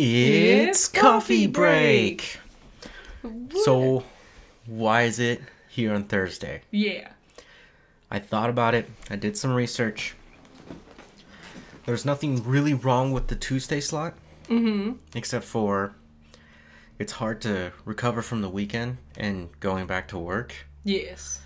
It's coffee break. So, why is it here on Thursday? Yeah. I thought about it. I did some research. There's nothing really wrong with the Tuesday slot, mm-hmm. except for it's hard to recover from the weekend and going back to work, Yes.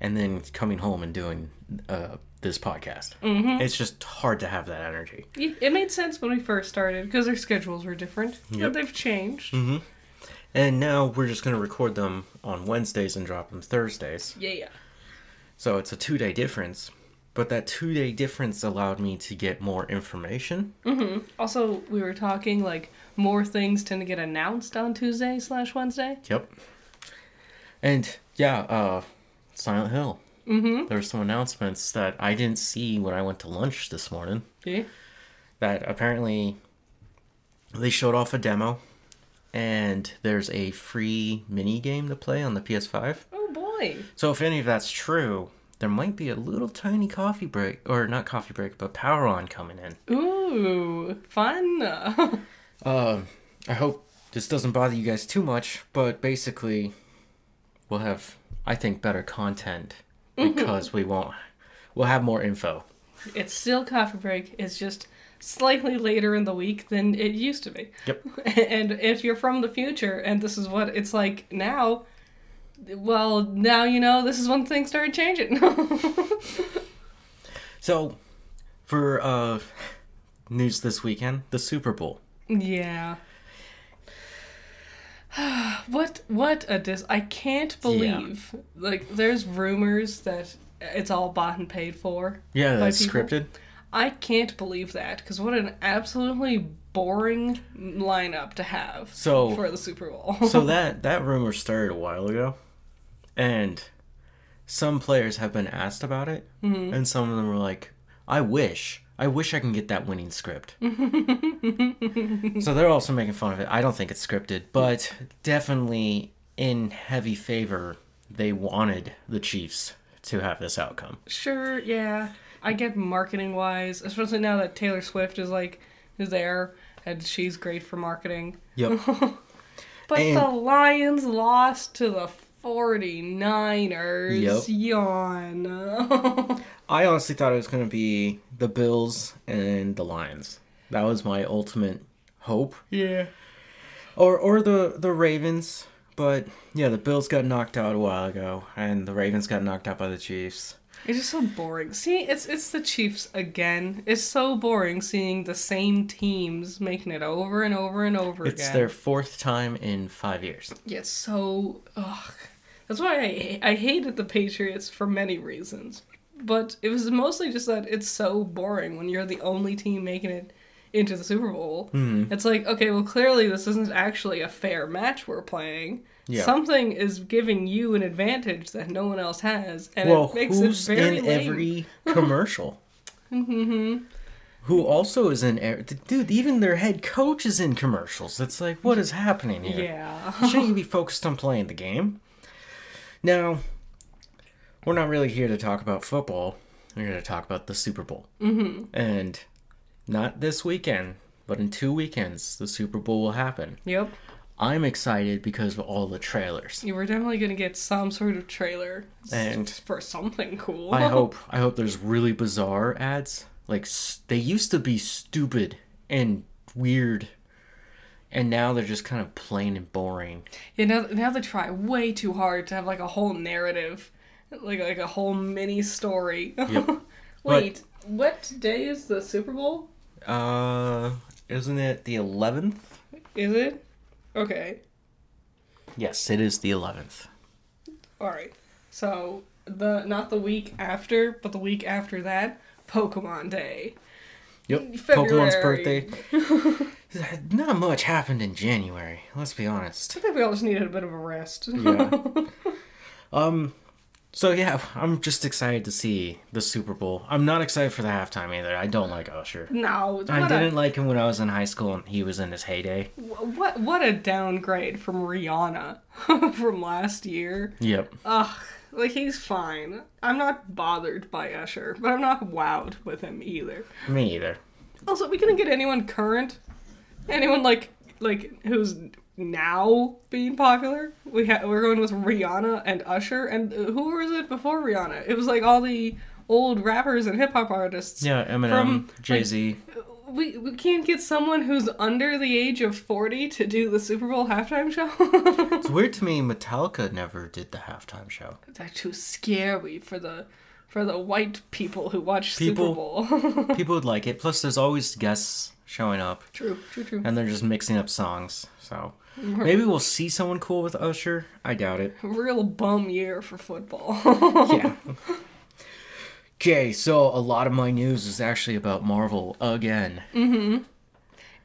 and then coming home and doing uh, this podcast. Mm-hmm. It's just hard to have that energy. It made sense when we first started because our schedules were different. Yep. But they've changed. And now we're just going to record them on Wednesdays and drop them Thursdays. Yeah. Yeah. So it's a two day difference. But that two day difference allowed me to get more information. Also, we were talking like more things tend to get announced on Tuesday slash Wednesday. Yep. And yeah, uh, Silent Hill. Mm-hmm. There were some announcements that I didn't see when I went to lunch this morning. Yeah. That apparently they showed off a demo, and there's a free mini game to play on the PS5. Oh boy. So if any of that's true, there might be a little tiny coffee break, or not coffee break, but power on coming in. Ooh, fun. Um, I hope this doesn't bother you guys too much, but basically, we'll have, I think, better content because we won't. We'll have more info. it's still coffee break. It's just slightly later in the week than it used to be. Yep. And if you're from the future and this is what it's like now, well, now you know this is when things started changing. So, for uh, news this weekend, the Super Bowl. yeah. what what a dis I can't believe like there's rumors that it's all bought and paid for. Yeah, that's people. scripted. I can't believe that because what an absolutely boring lineup to have So- for the Super Bowl. so that that rumor started a while ago, and some players have been asked about it, mm-hmm. and some of them were like, "I wish, I wish I can get that winning script." so they're also making fun of it. I don't think it's scripted, but definitely in heavy favor. They wanted the Chiefs to have this outcome. Sure, yeah. I get marketing wise, especially now that Taylor Swift is like is there and she's great for marketing. Yep. But And- the Lions lost to the 49ers. Yep. Yawn. I honestly thought it was going to be the Bills and the Lions. That was my ultimate hope. yeah. or or the the Ravens. But yeah, the Bills got knocked out a while ago, and the Ravens got knocked out by the Chiefs. It's just so boring. See, it's it's the Chiefs again. It's so boring seeing the same teams making it over and over and over It's again. It's their fourth time in five years. Yeah, so ugh. That's why I I hated the Patriots for many reasons. But it was mostly just that it's so boring when you're the only team making it into the Super Bowl. Hmm. It's like, okay, well clearly this isn't actually a fair match we're playing. Yeah. Something is giving you an advantage that no one else has, and well, it makes who's it very in lame. every commercial? Who also is in? e- Dude, even their head coach is in commercials. It's like, what is happening here? Yeah. Shouldn't you be focused on playing the game? Now, we're not really here to talk about football. We're going to talk about the Super Bowl. Mm-hmm. And not this weekend, but in two weekends, the Super Bowl will happen. yep. I'm excited because of all the trailers. You were definitely gonna get some sort of trailer And for something cool. I hope I hope there's really bizarre ads. Like s- they used to be stupid and weird, and now they're just kind of plain and boring. Yeah, now, now they try way too hard to have like a whole narrative, like like a whole mini story. Yep. Wait, what day is the Super Bowl? Uh, isn't it the 11th? Is it? Okay, Yes, it is the 11th. all right. So the not the week after, but the week after that, Pokemon Day. Yep. February. Pokemon's birthday. Not much happened in January. Let's be honest. I think we all just needed a bit of a rest. Yeah. um. So yeah, I'm just excited to see the Super Bowl. I'm not excited for the halftime either. I don't like Usher. no, I didn't like him when I was in high school and he was in his heyday. What what a downgrade from Rihanna from last year. Yep. Ugh, like he's fine. I'm not bothered by Usher, but I'm not wowed with him either. Me either. Also, we couldn't get anyone current, Anyone like like who's now being popular? We ha- we're going with Rihanna and Usher, and who was it before Rihanna? It was like all the old rappers and hip hop artists. Yeah, Eminem, From, Jay Z. We, we can't get someone who's under the age of 40 to do the Super Bowl halftime show. It's weird to me. Metallica never did the halftime show. They're too scary for the for the white people who watch People- Super Bowl. People would like it. Plus, there's always guests showing up, true, true, true. and they're just mixing up songs. So maybe we'll see someone cool with Usher. I doubt it. Real bum year for football. Yeah. Okay, so a lot of my news is actually about Marvel again.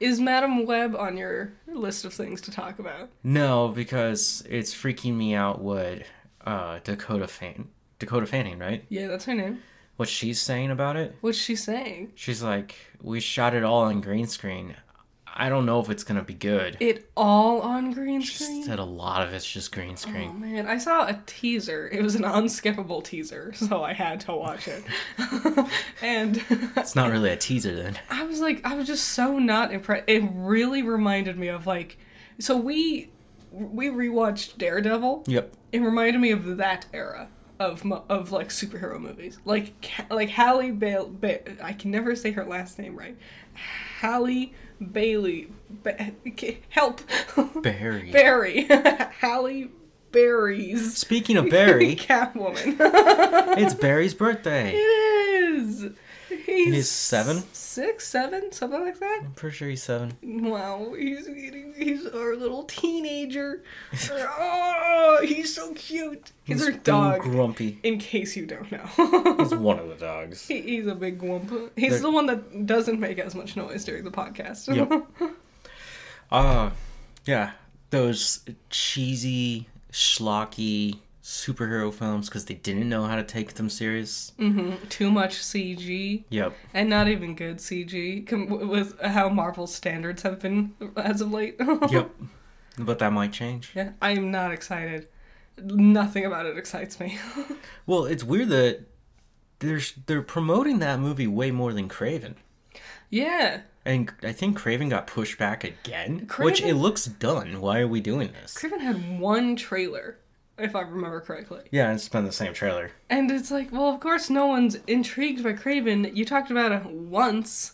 Is Madame Web on your list of things to talk about? No, because it's freaking me out what uh, Dakota Fan Dakota Fanning, right? Yeah, that's her name. What she's saying about it. What's she saying? She's like, we shot it all on green screen. I don't know if it's gonna be good. It all on green She screen? said a lot of it's just green screen. Oh screen. man, I saw a teaser. It was an unskippable teaser, so I had to watch it. and It's not really a teaser then. I was like, I was just so not impressed. It really reminded me of like, so we we rewatched Daredevil. Yep. It reminded me of that era of of like superhero movies, like like Halle Bailey. Ba- I can never say her last name right. Halle Bailey. Ba- help. Barry. Barry. Halle Berry's Speaking of Barry, Catwoman. it's Barry's birthday. it is. He's, He's seven? six, seven, something like that. I'm pretty sure he's seven. Wow, he's he's our little teenager. oh, he's so cute. He's, our dog. grumpy. In case you don't know, He's one of the dogs. he, he's a big gwump. He's They're- the one that doesn't make as much noise during the podcast. Yep. Uh, yeah, those cheesy, schlocky superhero films because they didn't know how to take them serious. hmm Too much CG Yep. and not even good CG com- with how Marvel's standards have been as of late. Yep. But that might change. Yeah, I am not excited. Nothing about it excites me. Well, it's weird that they're they're promoting that movie way more than Kraven. yeah, And I think Kraven got pushed back again, which it looks done. Why are we doing this? Kraven had one trailer, if I remember correctly. Yeah, it's been the same trailer. And it's like, well, of course, no one's intrigued by Kraven. You talked about it once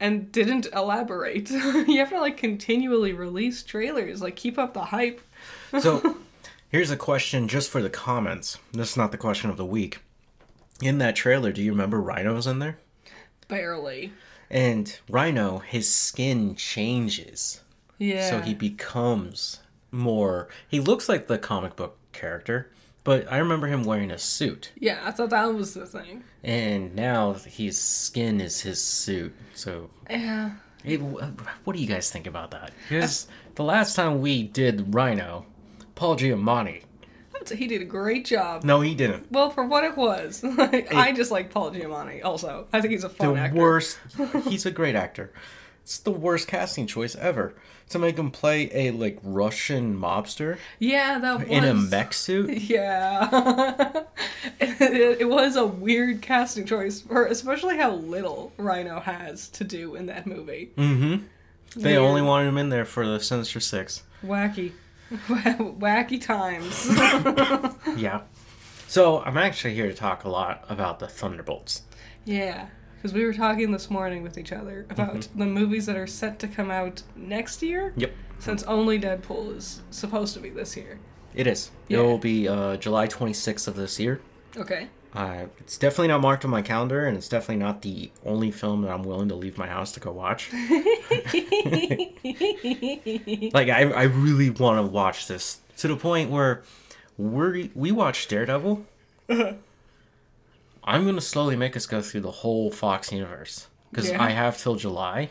and didn't elaborate. you have to, like, continually release trailers. Like, keep up the hype. So, here's a question just for the comments. This is not the question of the week. In that trailer, do you remember Rhino's in there? Barely. And Rhino, his skin changes. Yeah. So he becomes more. He looks like the comic book character, but I remember him wearing a suit. Yeah, I thought that was the thing. And now his skin is his suit. So, Yeah. it, what do you guys think about that? Because the last time we did Rhino, Paul Giamatti. I would say he did a great job. No, he didn't. Well, for what it was. Like, I just like Paul Giamatti also. I think he's a fun the actor. worst. He's a great actor. It's the worst casting choice ever to make him play a like Russian mobster Yeah, that was. in a mech suit. Yeah. it, it was a weird casting choice, for especially how little Rhino has to do in that movie. Mm-hmm. They Weird. only wanted him in there for the Sinister Six. Wacky. Wacky times. Yeah. So I'm actually here to talk a lot about the Thunderbolts. yeah. Because we were talking this morning with each other about the movies that are set to come out next year. Yep. Since only Deadpool is supposed to be this year. It is. Yeah. It will be uh, July 26th of this year. Okay. Uh, it's definitely not marked on my calendar, and it's definitely not the only film that I'm willing to leave my house to go watch. like I, I really want to watch this to the point where we we watched Daredevil. I'm gonna slowly make us go through the whole Fox universe because Yeah. I have till July,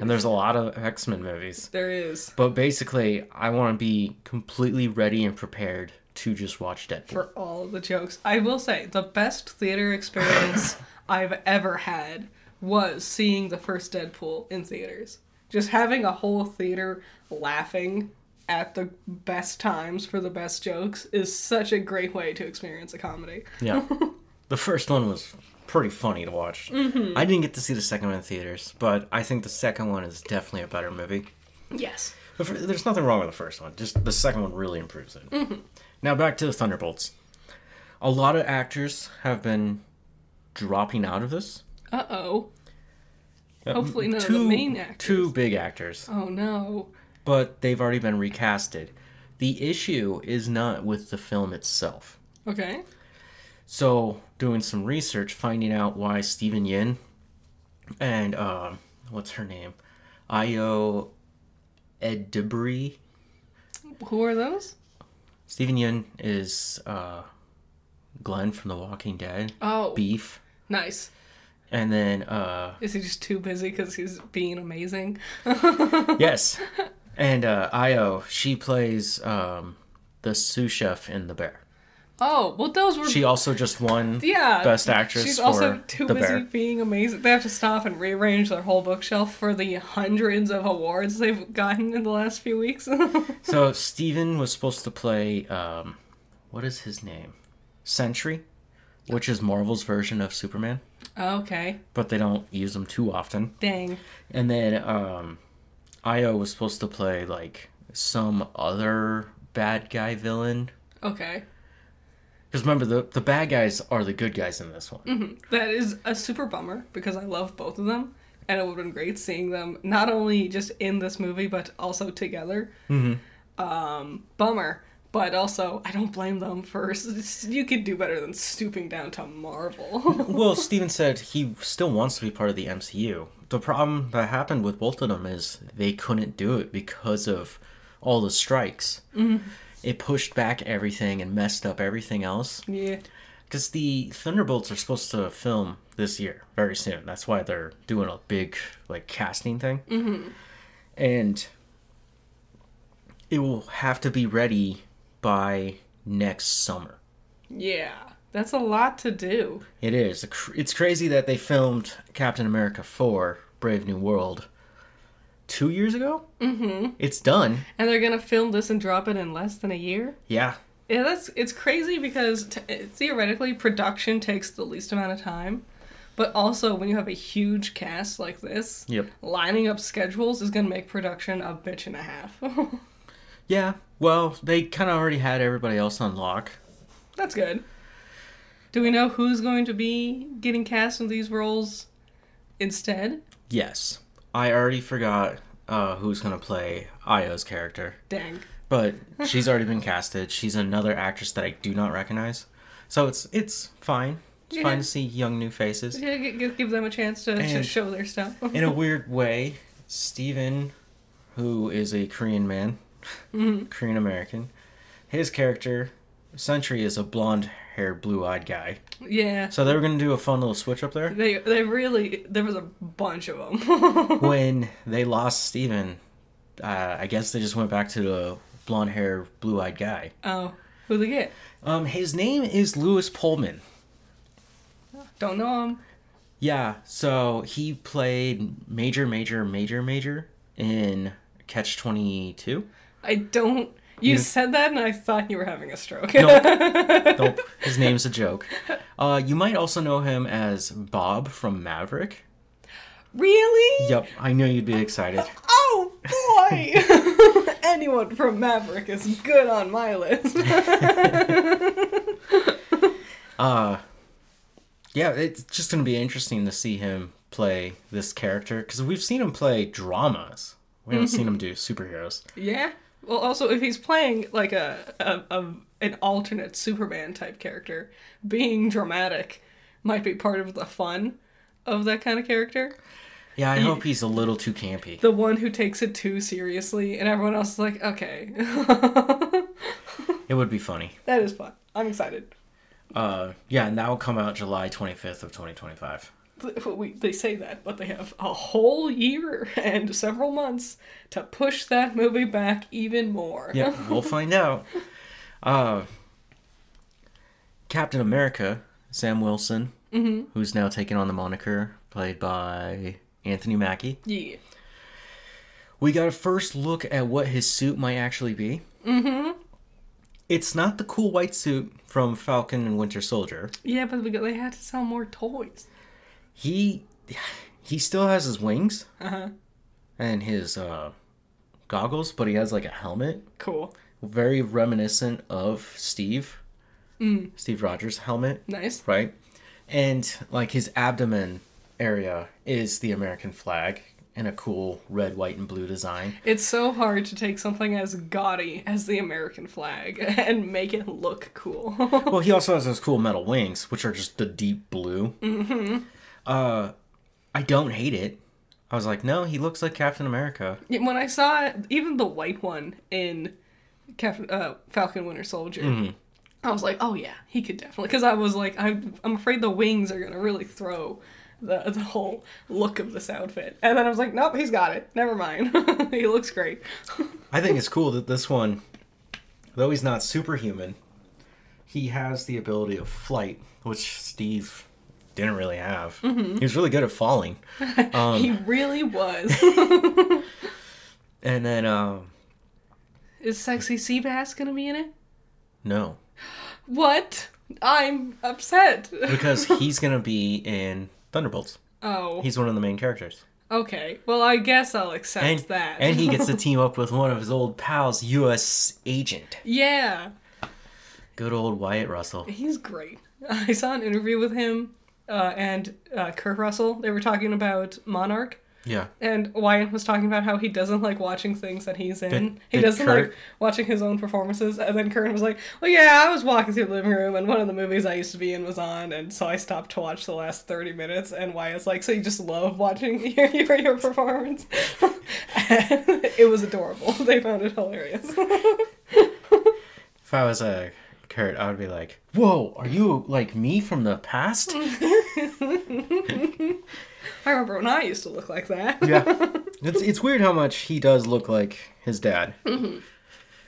and there's a lot of X Men movies. there is. But basically, I want to be completely ready and prepared to just watch Deadpool. for all of the jokes. I will say the best theater experience I've ever had was seeing the first Deadpool in theaters. Just having a whole theater laughing at the best times for the best jokes is such a great way to experience a comedy. Yeah, the first one was pretty funny to watch. Mm-hmm. I didn't get to see the second one in theaters, but I think the second one is definitely a better movie. Yes. There's nothing wrong with the first one. Just the second one really improves it. Mm-hmm. Now back to the Thunderbolts. A lot of actors have been dropping out of this. Uh oh. Hopefully none of the main actors. Two big actors, Oh no. but they've already been recasted. The issue is not with the film itself. Okay. So, doing some research, finding out why Steven Yeun and um, what's her name, Ayo Edebiri. Who are those? Steven Yeun is uh, Glenn from The Walking Dead. Oh, Beef, nice. and then uh, Is he just too busy because he's being amazing? yes, and uh, Io she plays um, the sous chef in The Bear. Oh, well, those were. She also just won yeah. Best Actress She's also too busy Bear. being amazing. They have to stop and rearrange their whole bookshelf for the hundreds of awards they've gotten in the last few weeks. So Steven was supposed to play um what is his name? Sentry, which is Marvel's version of Superman, okay. but they don't use him too often. Dang. And then um Ayo was supposed to play like some other bad guy villain. Okay. Because remember the the bad guys are the good guys in this one. Mm-hmm. That is a super bummer because I love both of them. And it would have been great seeing them not only just in this movie, but also together. Mm-hmm. Um, bummer. But also, I don't blame them for. You could do better than stooping down to Marvel. well, Steven said he still wants to be part of the MCU. The problem that happened with both of them is they couldn't do it because of all the strikes. It pushed back everything and messed up everything else. yeah. Because the Thunderbolts are supposed to film this year, very soon. That's why they're doing a big like casting thing. Mm-hmm. And it will have to be ready by next summer. Yeah. That's a lot to do. It is. It's crazy that they filmed Captain America 4 Brave New World two years ago. Mm-hmm. It's done. And they're gonna film this and drop it in less than a year? Yeah. Yeah, that's it's crazy because t- theoretically production takes the least amount of time, but also when you have a huge cast like this, Yep. lining up schedules is gonna make production a bitch and a half. Yeah. Well, they kind of already had everybody else on lock. that's good. Do we know who's going to be getting cast in these roles instead? Yes. I already forgot uh, who's going to play Ayo's character. Dang. But she's already been casted. She's another actress that I do not recognize. So it's it's fine. It's Yeah. fine to see young new faces. Yeah, gi- gi- give them a chance to, to show their stuff. In a weird way, Steven, who is a Korean man, Korean American, his character, Sentry, is a blonde haired, blue eyed guy. yeah. So they were going to do a fun little switch up there. They they really there was a bunch of them. when they lost Steven, uh, I guess they just went back to the blonde hair, blue eyed guy. oh, who they get? Um, his name is Lewis Pullman. Don't know him. Yeah, so he played Major, Major, Major, Major in Catch 22. I don't. You, You- said that, and I thought you were having a stroke. Nope, his name's a joke. Uh, you might also know him as Bob from Maverick. really? Yep, I knew you'd be excited. Oh boy! Anyone from Maverick is good on my list. Uh, yeah, it's just gonna be interesting to see him play this character because we've seen him play dramas. We haven't seen him do superheroes. yeah. Well, also, if he's playing like a, a, a an alternate Superman type character, being dramatic might be part of the fun of that kind of character. Yeah, I hope he's a little too campy. The one who takes it too seriously, and everyone else is like, okay, It would be funny. that is fun. I'm excited. Uh, yeah, and that will come out July 25th of 2025. we, they say that, but they have a whole year and several months to push that movie back even more. Yeah, we'll find out. Uh, Captain America, Sam Wilson, who's now taking on the moniker, played by Anthony Mackie. yeah. We got a first look at what his suit might actually be. Mm-hmm. It's not the cool white suit from Falcon and Winter Soldier. Yeah, but because they had to sell more toys. He he still has his wings Uh huh. and his uh goggles, but he has like a helmet, Cool. very reminiscent of Steve. Mm. Steve Rogers' helmet, Nice. right? And like his abdomen area is the American flag in a cool red, white, and blue design. It's so hard to take something as gaudy as the American flag and make it look cool. well, he also has those cool metal wings, which are just the deep blue. Mm-hmm. Uh, I don't hate it. I was like, no, he looks like Captain America. when I saw even the white one in Captain uh, Falcon Winter Soldier, I was like, oh yeah, he could definitely. Because I was like, I'm, I'm afraid the wings are gonna really throw the the whole look of this outfit. And then I was like, nope, he's got it. Never mind. he looks great. I think it's cool that this one, though he's not superhuman, he has the ability of flight, which Steve didn't really have. He was really good at falling. he really was. And then, um, Is Sexy Seabass gonna be in it? no, What? I'm upset. because he's gonna be in Thunderbolts. oh, He's one of the main characters. okay. Well, I guess I'll accept And, that. and he gets to team up with one of his old pals, U.S. agent. yeah, Good old Wyatt Russell. he's great. I saw an interview with him uh, and uh, Kurt Russell. They were talking about Monarch. Yeah. And Wyatt was talking about how he doesn't like watching things that he's in. Did- he did doesn't Kurt- like watching his own performances. And then Kurt was like, "Well, yeah, I was walking through the living room, and one of the movies I used to be in was on, and so I stopped to watch the last thirty minutes." And Wyatt's like, "So you just love watching your your, your performance?" and it was adorable. They found it hilarious. If I was a Kurt, I would be like, "Whoa, are you like me from the past?" I remember when I used to look like that. yeah. It's it's weird how much he does look like his dad. Mm-hmm.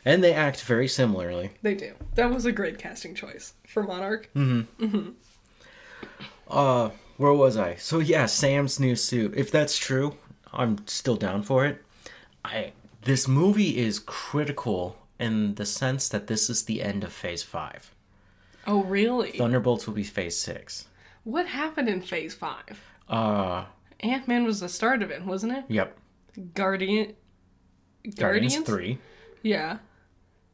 And they act very similarly. They do. That was a great casting choice for Monarch. Mm-hmm. Mm-hmm. Uh, where was I? So yeah, Sam's new suit. If that's true, I'm still down for it. I this movie is critical in the sense that this is the end of Phase Five. Oh, really? Thunderbolts will be Phase Six. What happened in Phase Five? Uh, Ant Man was the start of it, wasn't it? yep. Guardian. Guardians, three. Yeah.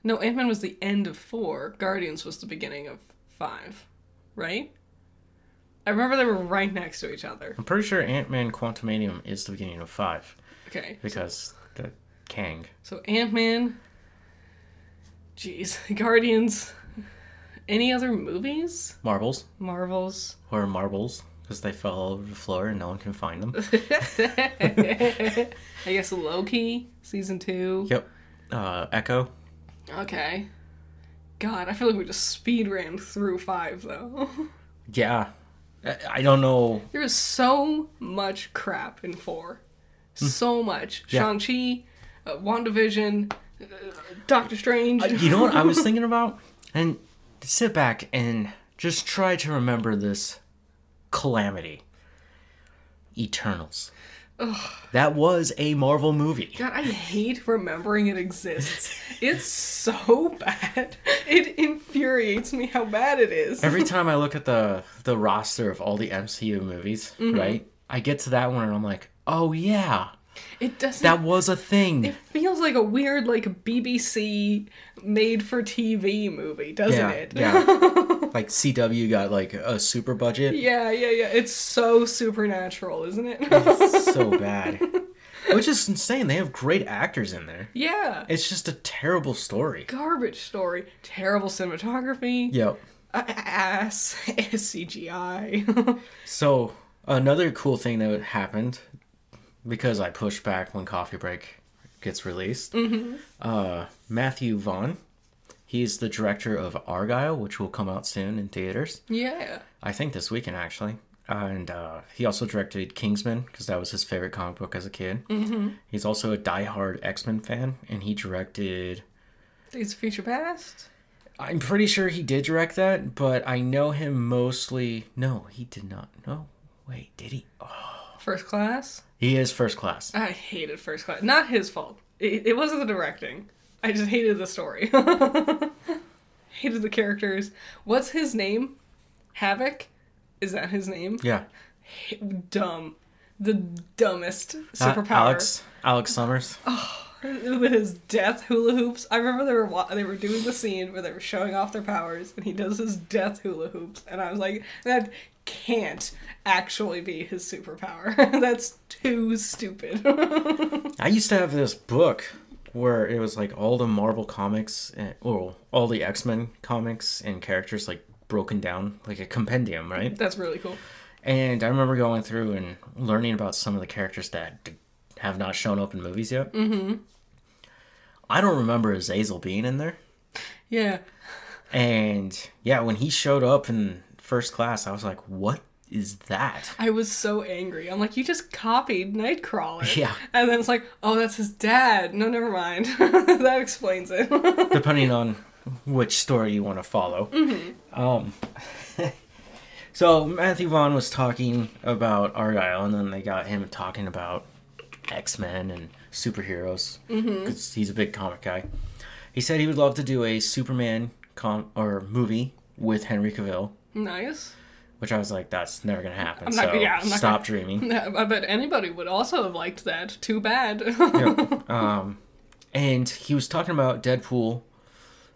No, Ant Man was the end of four. Guardians was the beginning of five, right? I remember they were right next to each other. I'm pretty sure Ant Man Quantumanium is the beginning of five Okay, because the Kang. so Ant Man. Jeez, Guardians. Any other movies? Marbles Marvels. or marbles because they fell all over the floor and no one can find them. I guess Loki season two. yep. Uh, Echo. Okay. God, I feel like we just speed ran through five though. Yeah. I- don't know. there was so much crap in four. So much. Yeah. Shang-Chi, uh, WandaVision, Doctor Strange. Uh, You know what I was thinking about? And sit back and just try to remember this calamity. Eternals. That was a Marvel movie. God, I hate remembering it exists. It's so bad. It infuriates me how bad it is. Every time I look at the the roster of all the MCU movies, right? I get to that one and I'm like, "Oh yeah, It doesn't that was a thing." It feels like a weird, like BBC made for TV movie, doesn't yeah, it? yeah. like CW got like a super budget. yeah, yeah, yeah. It's so supernatural, isn't it? It's so bad. Which is insane. They have great actors in there. yeah. It's just a terrible story. Garbage story. Terrible cinematography. Yep. Ass. CGI. So another cool thing that happened because I pushed back when Coffee Break gets released. Uh, Matthew Vaughn, he's the director of Argylle, which will come out soon in theaters. yeah. I think this weekend actually. And uh, he also directed Kingsman because that was his favorite comic book as a kid. Mm-hmm. He's also a diehard X Men fan, and he directed. Days of Future Past. I'm pretty sure he did direct that, but I know him mostly. No, he did not. No, wait, did he? Oh, First Class. he is First Class. I hated First Class. Not his fault. It, it wasn't the directing. I just hated the story. hated the characters. What's his name? Havoc? Is that his name? Yeah. Dumb. The dumbest Uh, superpower. Alex Alex Summers. Oh with his death hula hoops. I remember they were wa- they were doing the scene where they were showing off their powers, and he does his death hula hoops, and I was like, that can't actually be his superpower. That's too stupid. I used to have this book where it was like all the Marvel comics, and, or all the X Men comics and characters like broken down, like a compendium, right? That's really cool. And I remember going through and learning about some of the characters that have not shown up in movies yet. Mm-hmm. I don't remember Azazel being in there. Yeah. And yeah, when he showed up in first class, I was like, what is that? I was so angry. I'm like, you just copied Nightcrawler. Yeah. And then it's like, oh, that's his dad. No, never mind. that explains it. depending on which story you want to follow. Um, so Matthew Vaughn was talking about Argylle, and then they got him talking about X Men and superheroes because he's a big comic guy. He said he would love to do a Superman com- or movie with Henry Cavill, nice. which I was like, that's never gonna happen. I'm not- so yeah, stop dreaming. I bet anybody would also have liked that. Too bad. Um, and he was talking about Deadpool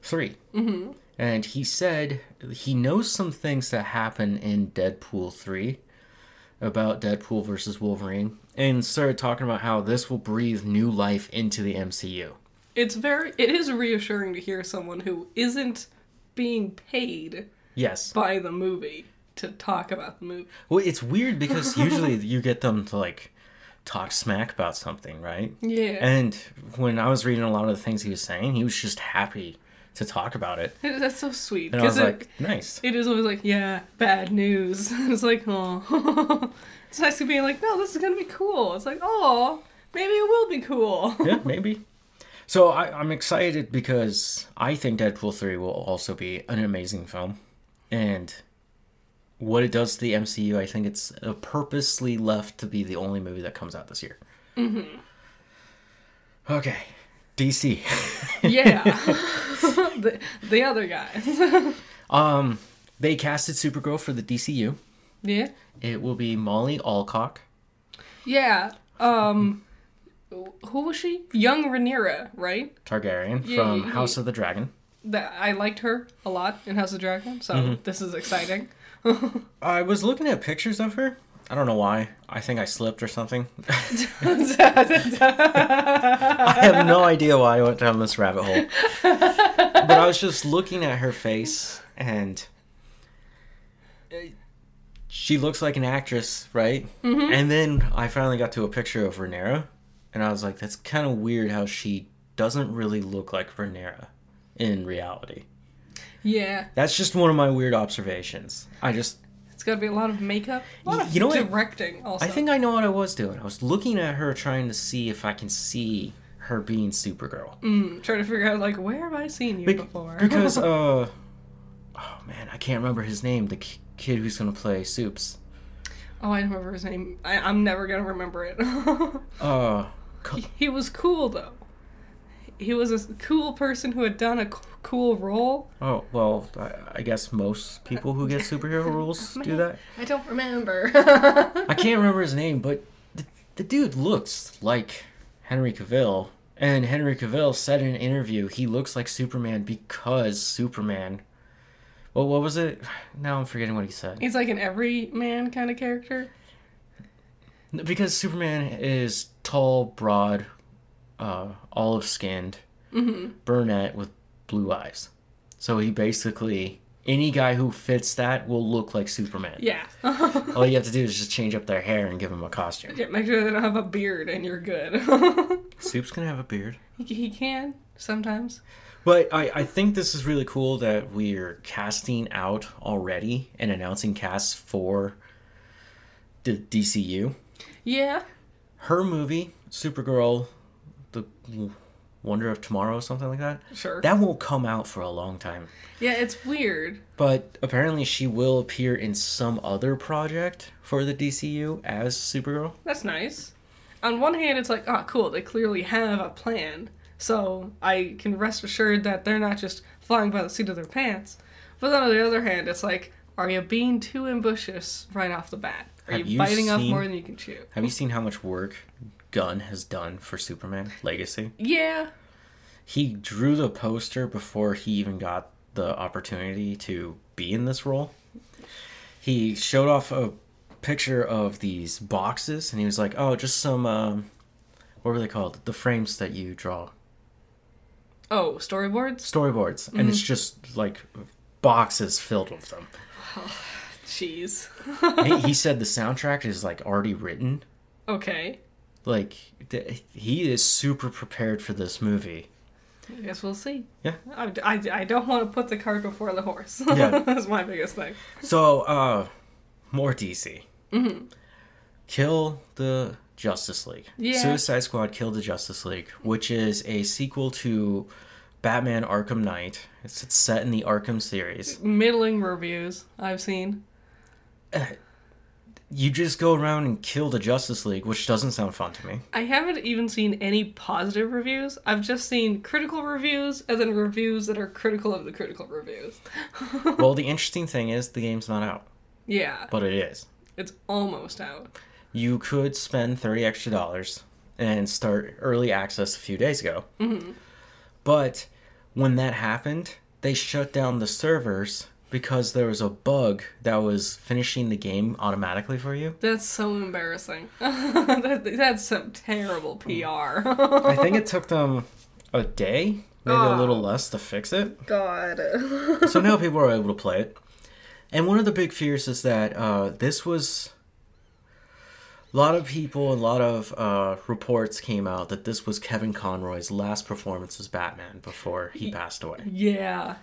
3. Mm-hmm. And he said he knows some things that happen in Deadpool 3 about Deadpool versus Wolverine and started talking about how this will breathe new life into the MCU. it's very it is reassuring to hear someone who isn't being paid Yes. by the movie to talk about the movie. Well, it's weird because usually you get them to like talk smack about something, right? Yeah. And when I was reading a lot of the things he was saying, he was just happy to talk about it. That's so sweet. And I was it, like, nice. it is always like, yeah, bad news. it's like, oh. it's nice to be like, no, this is gonna be cool. It's like, oh, maybe it will be cool. yeah, maybe. So I, I'm excited because I think Deadpool 3 will also be an amazing film. And what it does to the MCU, I think it's uh, purposely left to be the only movie that comes out this year. Mm-hmm. Okay. DC. yeah. the, the other guys. um, they casted Supergirl for the DCU. yeah. It will be Milly Alcock. Yeah. Um who was she? Young Rhaenyra, right? Targaryen Yeah, from yeah, yeah. House of the Dragon. That I liked her a lot in House of Dragon, so Mm-hmm. this is exciting. I was looking at pictures of her. I don't know why. I think I slipped or something. I have no idea why I went down this rabbit hole. But I was just looking at her face and uh, she looks like an actress, right? Mm-hmm. And then I finally got to a picture of Rhaenyra and I was like, that's kind of weird how she doesn't really look like Rhaenyra in reality. yeah. That's just one of my weird observations. I just It's gotta be a lot of makeup. A lot of you know what? directing also. I think I know what I was doing. I was looking at her trying to see if I can see her being Supergirl. Mm, trying to figure out like where have I seen you Bec- before? because uh oh man i can't remember his name the k- kid who's gonna play soups oh, I don't remember his name. I, I'm never gonna remember it. uh co- he, he was cool though. He was a cool person who had done a cool role. oh well I, I guess most people who get superhero rules do that I don't remember. i can't remember his name but the, the dude looks like henry cavill and henry cavill said in an interview he looks like superman because superman well what was it now i'm forgetting what he said He's like an everyman kind of character. because Superman is tall, broad, uh, olive skinned, mm-hmm. brunette with blue eyes. So he basically any guy who fits that will look like Superman. Yeah. All you have to do is just change up their hair and give them a costume. Yeah, Make sure they don't have a beard and you're good. Soups can have a beard. he, he can sometimes. But I, I think this is really cool that we're casting out already and announcing casts for the DCU. Yeah. Her movie, Supergirl, The Wonder of Tomorrow, something like that. Sure. That won't come out for a long time. yeah, it's weird. But apparently, she will appear in some other project for the DCU as Supergirl. That's nice. On one hand, it's like, oh, cool. They clearly have a plan. So I can rest assured that they're not just flying by the seat of their pants. But then on the other hand, it's like, are you being too ambitious right off the bat? Are you, you biting off more than you can chew? Have you seen how much work Gunn has done for Superman Legacy? Yeah. He drew the poster before he even got the opportunity to be in this role. He showed off a picture of these boxes and he was like, "Oh, just some um what were they called? The frames that you draw. Oh, storyboards? Storyboards." And it's just like boxes filled with them. Jeez. he, he said the soundtrack is like already written. okay. Like he is super prepared for this movie. I guess we'll see. Yeah. I, I, I don't want to put the cart before the horse. Yeah. That's my biggest thing. So, uh, more DC. Mm-hmm. Kill the Justice League. Yeah. Suicide Squad Kill the Justice League, which is a sequel to Batman Arkham Knight. It's, it's set in the Arkham series. Middling reviews I've seen. You just go around and kill the Justice League, which doesn't sound fun to me. I haven't even seen any positive reviews. I've just seen critical reviews and then reviews that are critical of the critical reviews. well, the interesting thing is the game's not out, Yeah, but it is. it's almost out. You could spend 30 extra dollars and start early access a few days ago. Mm-hmm. But when that happened, they shut down the servers because there was a bug that was finishing the game automatically for you. That's so embarrassing. that, that's some terrible PR. I think it took them a day, maybe a little Oh. less to fix it. God. So now people are able to play it. And one of the big fears is that uh, this was. A lot of people, a lot of uh, reports came out that this was Kevin Conroy's last performance as Batman before he passed away. yeah,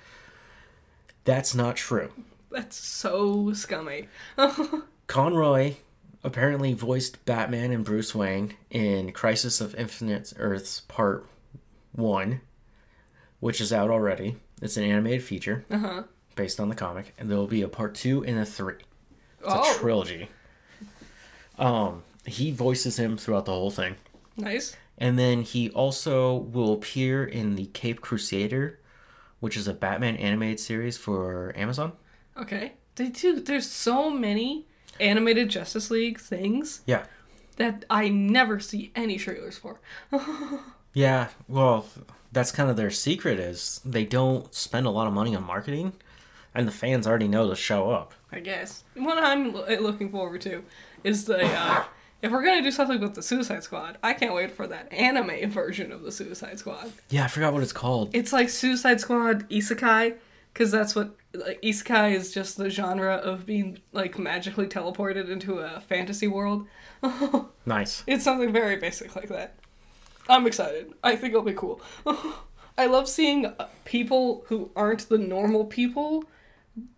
That's not true. that's so scummy. Conroy apparently voiced Batman and Bruce Wayne in Crisis of Infinite Earths Part 1, which is out already. It's an animated feature Uh huh. based on the comic, and there will be a Part 2 and a 3. It's Oh. a trilogy. Um, he voices him throughout the whole thing. Nice. And then he also will appear in the Cape Crusader, which is a Batman animated series for Amazon. Okay. They do. There's so many animated Justice League things Yeah. that I never see any trailers for. Yeah, well, that's kind of their secret is they don't spend a lot of money on marketing, and the fans already know to show up. I guess. What I'm looking forward to is the uh, if we're gonna do something with the Suicide Squad, I can't wait for that anime version of the Suicide Squad. Yeah, I forgot what it's called. It's like Suicide Squad Isekai, because that's what like, Isekai is just the genre of being like magically teleported into a fantasy world. Nice. It's something very basic like that. I'm excited. I think it'll be cool. I love seeing uh, people who aren't the normal people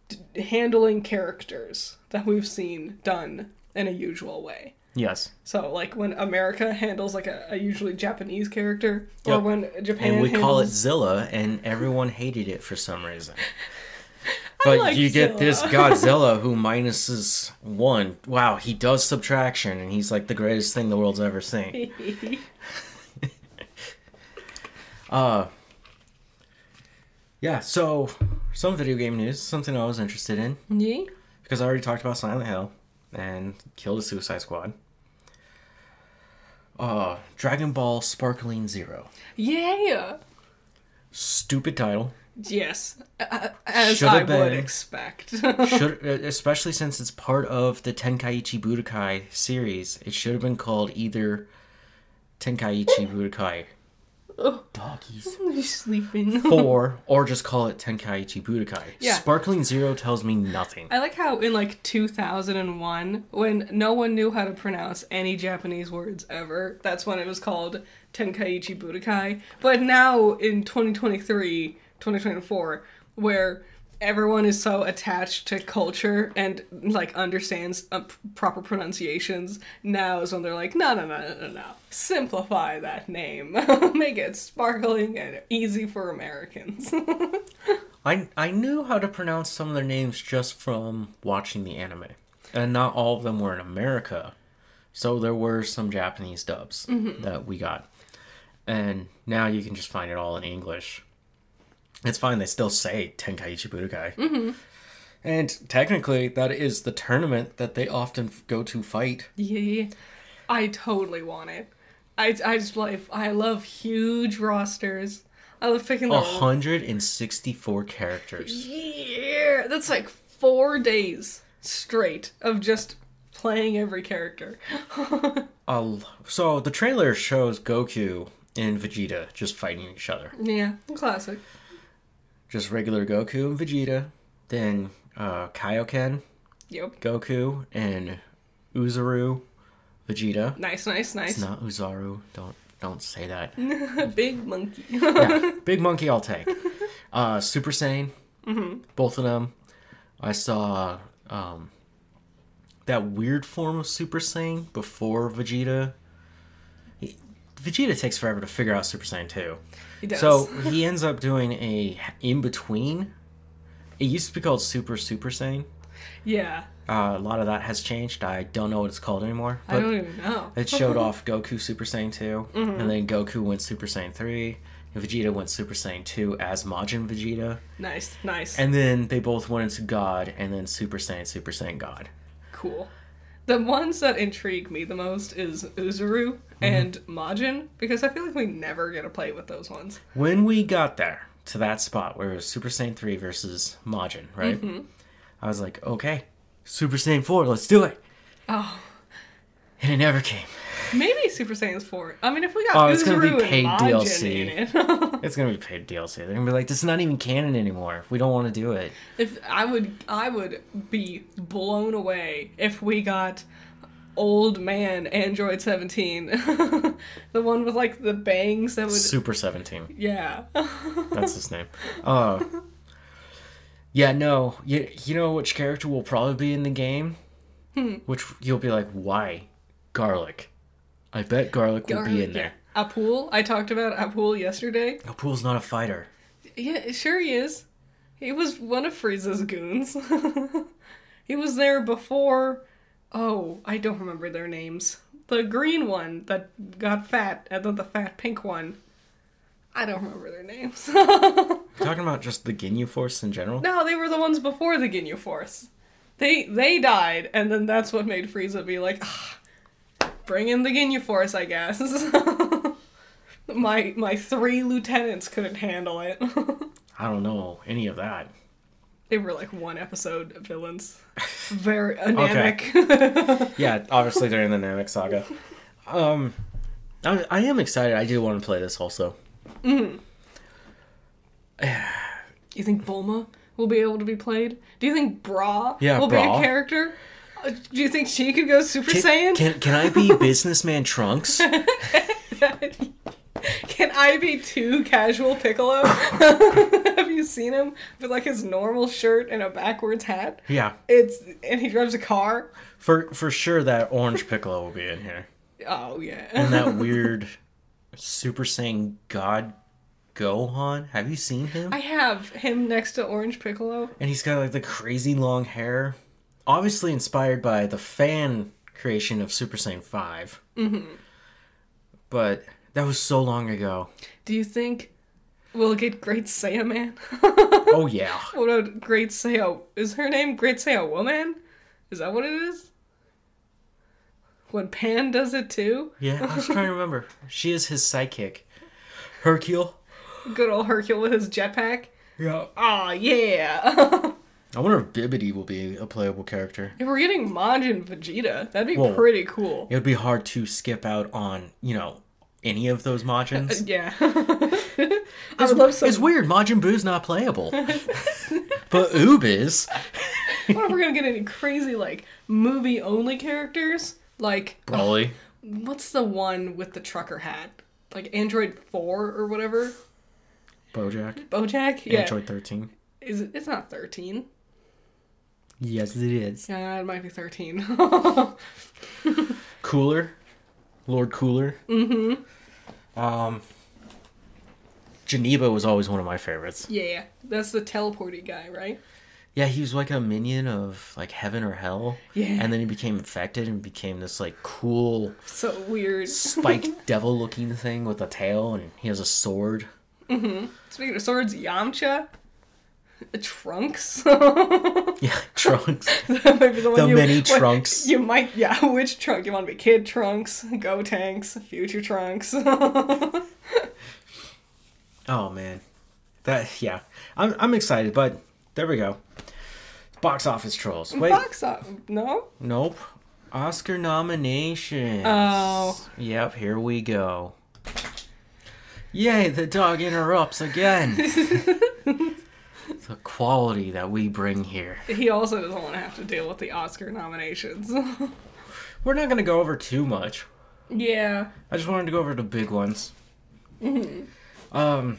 d- handling characters that we've seen done in a usual way. Yes. So, like when America handles like a, a usually Japanese character, or Yep. when Japan And we call it. Zilla, and everyone hated it for some reason. But like you get this Godzilla who minuses one. Wow, he does subtraction, and he's like the greatest thing the world's ever seen. Uh, yeah. So, some video game news, something I was interested in. yeah. because I already talked about Silent Hill and Kill the Suicide Squad. Uh, Dragon Ball Sparkling Zero. Yeah. Stupid title. Yes. Uh, as Should've I would expect. Should especially since it's part of the Tenkaichi Budokai series. It should have been called either Tenkaichi Budokai. Doggies He's sleeping. Four, or just call it Tenkaichi Budokai. Yeah. Sparkling Zero tells me nothing. I like how in like 2001, when no one knew how to pronounce any Japanese words ever, that's when it was called Tenkaichi Budokai. But now in 2023, 2024, where everyone is so attached to culture and like understands uh, proper pronunciations, now is when they're like, no, no, no, no, no, no. Simplify that name. Make it sparkling and easy for Americans. I I knew how to pronounce some of their names just from watching the anime, and not all of them were in America, so there were some Japanese dubs that we got. and now you can just find it all in English. It's fine. They still say Tenkaichi Budokai. Mm-hmm. And technically, that is the tournament that they often f- go to fight. Yeah, I totally want it. I, I just love I love huge rosters. I love picking the 164 characters. yeah. That's like four days straight of just playing every character. So the trailer shows Goku and Vegeta just fighting each other. yeah, classic. Just regular Goku and Vegeta. Then uh, Kaioken, Yep. Goku, and Oozaru, Vegeta. Nice, nice, nice. It's not Oozaru. Don't don't say that. Big monkey. yeah, big monkey I'll take. Uh, Super Saiyan, both of them. I saw um, that weird form of Super Saiyan before Vegeta. He, Vegeta takes forever to figure out Super Saiyan 2. He does. So he ends up doing a in between. It used to be called Super Super Saiyan. yeah, Uh, a lot of that has changed. I don't know what it's called anymore. I don't even know. It showed off Goku Super Saiyan 2, and then Goku went Super Saiyan 3, and Vegeta went Super Saiyan 2 as Majin Vegeta, Nice, nice. and then they both went into God, and then Super Saiyan, Super Saiyan God. cool. The ones that intrigue me the most is Oozaru Mm-hmm. and Majin because I feel like we never get to play with those ones. When we got there to that spot where it was Super Saiyan 3 versus Majin, right? Mm-hmm. I was like, okay, Super Saiyan 4, let's do it. Oh, And it never came. maybe Super Saiyan's 4. I mean, if we got Oh, it's gonna be paid and Majin DLC. in it. It's gonna be paid DLC. They're gonna be like, this is not even canon anymore. We don't want to do it. if I would I would be blown away if we got old man Android 17. the one with like the bangs that would Super 17. Yeah. That's his name. Uh, yeah, no. You, you know which character will probably be in the game? Hmm. Which you'll be like, why? Garlic. I bet Garlic will be in there. Appule, I talked about Appule yesterday. Apu's not a fighter. Yeah, sure he is. He was one of Frieza's goons. he was there before. Oh, I don't remember their names. The green one that got fat, and then the fat pink one. I don't remember their names. talking about just the Ginyu Force in general? no, they were the ones before the Ginyu Force. They they died, and then that's what made Frieza be like, ah, bring in the Ginyu Force, I guess. my my three lieutenants couldn't handle it. I don't know any of that. They were like one episode villains. Very anemic. Yeah, obviously during the Namek saga. Um, I, I am excited. I do want to play this also. Hmm. You think Bulma will be able to be played? Do you think Bra Yeah, will be a character? Uh, Do you think she could go Super Can, Saiyan? can, can I be Businessman Trunks? Can I be too casual Piccolo? Have you seen him with like his normal shirt and a backwards hat? Yeah, It's and he drives a car. for for sure that Orange Piccolo will be in here. Oh yeah. and that weird Super Saiyan God Gohan. Have you seen him? I have him next to Orange Piccolo. And he's got like the crazy long hair. Obviously inspired by the fan creation of Super Saiyan 5. Mm-hmm. But that was so long ago. Do you think we'll get Great Saiyaman? Oh yeah. what about Great Saiya? Is her name Great Saiya Woman? Is that what it is? When Pan does it too? Yeah, I was trying to remember. She is his sidekick. Hercule. Good old Hercule with his jetpack. Yeah. Aw, yeah. I wonder if Bibbidi will be a playable character. if we're getting Majin Vegeta, that'd be Whoa. pretty cool. It would be hard to skip out on, you know, any of those uh, Majins. Yeah. I would love some. It's weird. Majin Buu's not playable. but Oob is. What if we're gonna get any crazy like movie only characters? Like Broly. what's the one with the trucker hat? Like Android Four or whatever. Bojack. Bojack. Yeah. Android 13. Is it? It's not thirteen. Yes, it is. Yeah, it might be thirteen. Cooler. Lord Cooler. Mm-hmm. Um, Janemba was always one of my favorites. yeah, that's the teleporty guy, right? Yeah, he was like a minion of like heaven or hell. Yeah. And then he became infected and became this like cool So weird. spiked devil looking thing with a tail and he has a sword. Mm-hmm. Speaking of swords, Yamcha, Trunks. Yeah, trunks. That might be the, one The you, many what- Trunks. You might, yeah. Which trunk you want to be? Kid Trunks, Gotenks, Future Trunks. Oh man. That yeah. I'm I'm excited, but there we go. Box office trolls. Wait. Box office. No. Nope. Oscar nominations. Oh. Yep, here we go. Yay, the dog interrupts again. the quality that we bring here. He also doesn't want to have to deal with the Oscar nominations. We're not going to go over too much. yeah. I just wanted to go over the big ones. Um,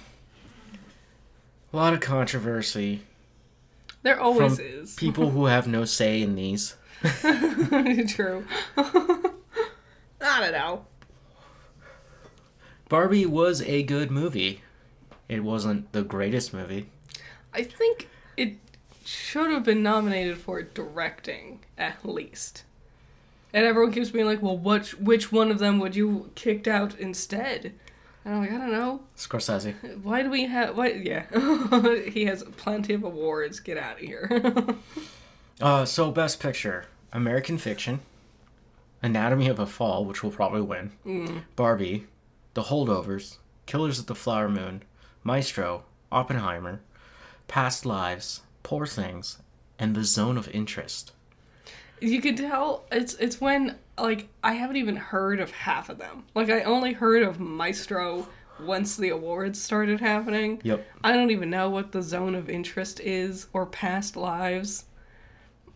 a lot of controversy There always is. people who have no say in these. True. I don't know. Barbie was a good movie. It wasn't the greatest movie. I think it should have been nominated for directing at least. And everyone keeps being like, "Well, which which one of them would you kicked out instead?" And I'm like, I don't know. Scorsese. Why do we have? Why? Yeah, he has plenty of awards. Get out of here. Uh, so best picture: American Fiction, Anatomy of a Fall, which will probably win. Barbie, The Holdovers, Killers of the Flower Moon, Maestro, Oppenheimer, Past Lives, Poor Things, and The Zone of Interest. you could tell it's it's when like I haven't even heard of half of them. Like I only heard of Maestro once the awards started happening. Yep. I don't even know what the zone of interest is or past lives.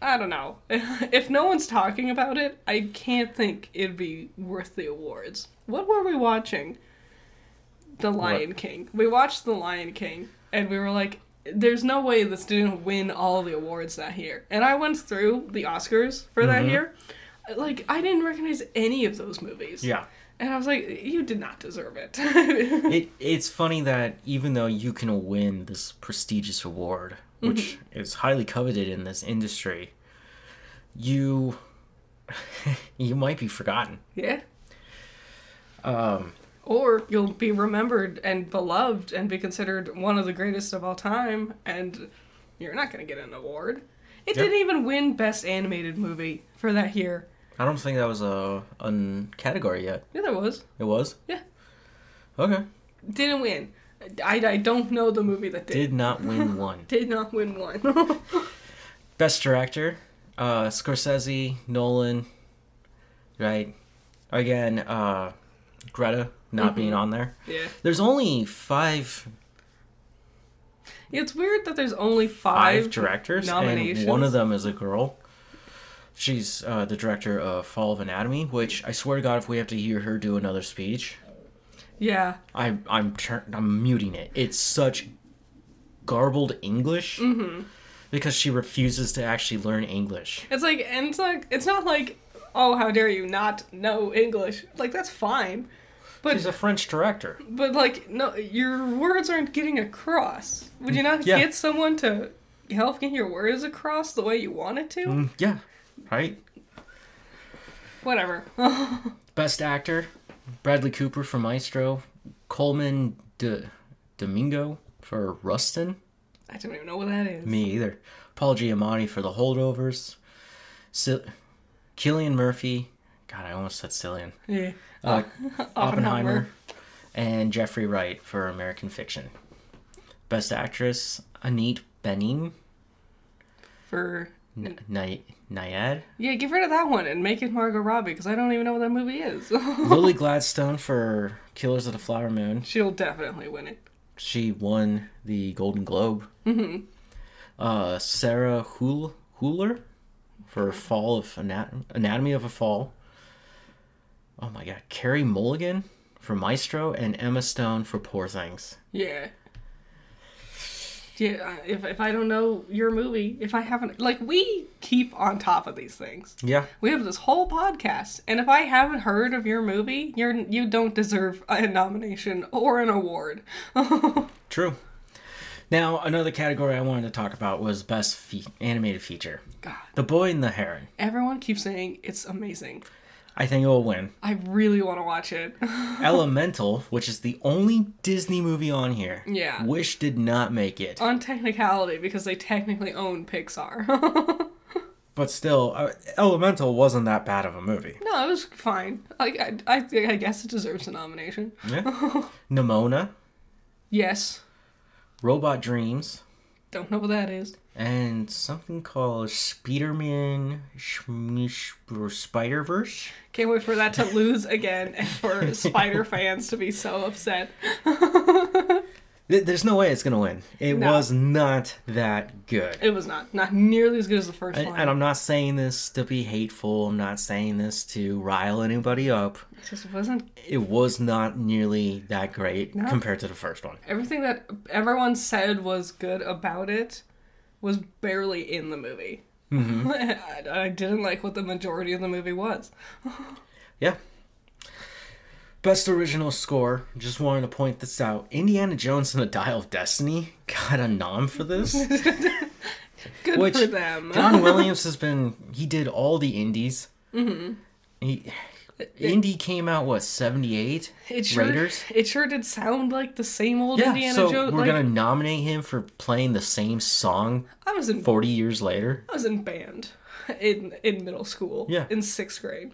I don't know. If no one's talking about it, I can't think it'd be worth the awards. What were we watching? The Lion King. We watched The Lion King, and we were like, there's no way this didn't win all the awards that year. And I went through the Oscars for that year. Like, I didn't recognize any of those movies. Yeah. And I was like, you did not deserve it. It it's funny that even though you can win this prestigious award, which is highly coveted in this industry, you you might be forgotten. yeah. Um, Or you'll be remembered and beloved and be considered one of the greatest of all time, and you're not going to get an award. It Yep. didn't even win Best Animated Movie for that year. I don't think that was a, a category yet. Yeah, that was. It was? Yeah. Okay. Didn't win. I, I don't know the movie that did. Did not win one. Did not win one. Best director, uh, Scorsese, Nolan, right? Again, uh, Greta not being on there. yeah. There's only five It's weird that there's only five five, directors, nominations. and one of them is a girl. She's uh, the director of Fall of Anatomy, which I swear to God, if we have to hear her do another speech, Yeah. I I'm tur- I'm muting it. It's such garbled English Mm-hmm. because she refuses to actually learn English. It's like, and it's like, it's not like, oh, how dare you not know English. Like, that's fine. But She's a French director. But like, no, your words aren't getting across. Would you not Yeah. get someone to help get your words across the way you want it to? Mm, yeah, right. Whatever. Best actor, Bradley Cooper for Maestro, Colman D- Domingo for Rustin. I don't even know what that is. Me either. Paul Giamatti for The Holdovers. Sil- Killian Murphy. God, I almost said Cillian. Yeah. Uh, Oppenheimer. Oppenheimer. And Jeffrey Wright for American Fiction. Best actress, Annette Bening. For N- Ny- Nyad. yeah, get rid of that one and make it Margot Robbie because I don't even know what that movie is. Lily Gladstone for Killers of the Flower Moon. She'll definitely win it. She won the Golden Globe. Mm-hmm. Uh, Sarah Hul- Huler for Fall of Anat- Anatomy of a Fall. Oh my God, Carey Mulligan for Maestro and Emma Stone for Poor Things. Yeah. Yeah, if, if I don't know your movie, if I haven't, like, we keep on top of these things. Yeah, We have this whole podcast, and if I haven't heard of your movie, you're you don't deserve a nomination or an award. true. Now, another category I wanted to talk about was best fe- animated feature. God, The Boy and the Heron. everyone keeps saying it's amazing. I think it will win. I really want to watch it. Elemental, which is the only Disney movie on here. Yeah. Wish did not make it. On technicality, because they technically own Pixar. But still, uh, Elemental wasn't that bad of a movie. no, it was fine. Like I, I, I guess it deserves a nomination. Yeah. Nimona, Yes. Robot Dreams, Don't know what that is. And something called Spiderman Spider Verse. Can't wait for that to lose again and for Spider fans to be so upset. There's no way it's gonna win. It No. was not that good. It was not not nearly as good as the first And, one. and I'm not saying this to be hateful. I'm not saying this to rile anybody up. It just wasn't It was not nearly that great No. compared to the first one. everything that everyone said was good about it was barely in the movie. Mm-hmm. I, I didn't like what the majority of the movie was. Yeah. Best original score. Just wanted to point this out. Indiana Jones and the Dial of Destiny got a nom for this. Good Which- for them. John Williams has been. He did all the indies. Mm-hmm. He, Indy came out what seventy eight. It sure, Raiders? it sure did sound like the same old Yeah, Indiana so Jones. we're Like, gonna nominate him for playing the same song I was in forty years later. I was in band in in middle school. Yeah. In sixth grade.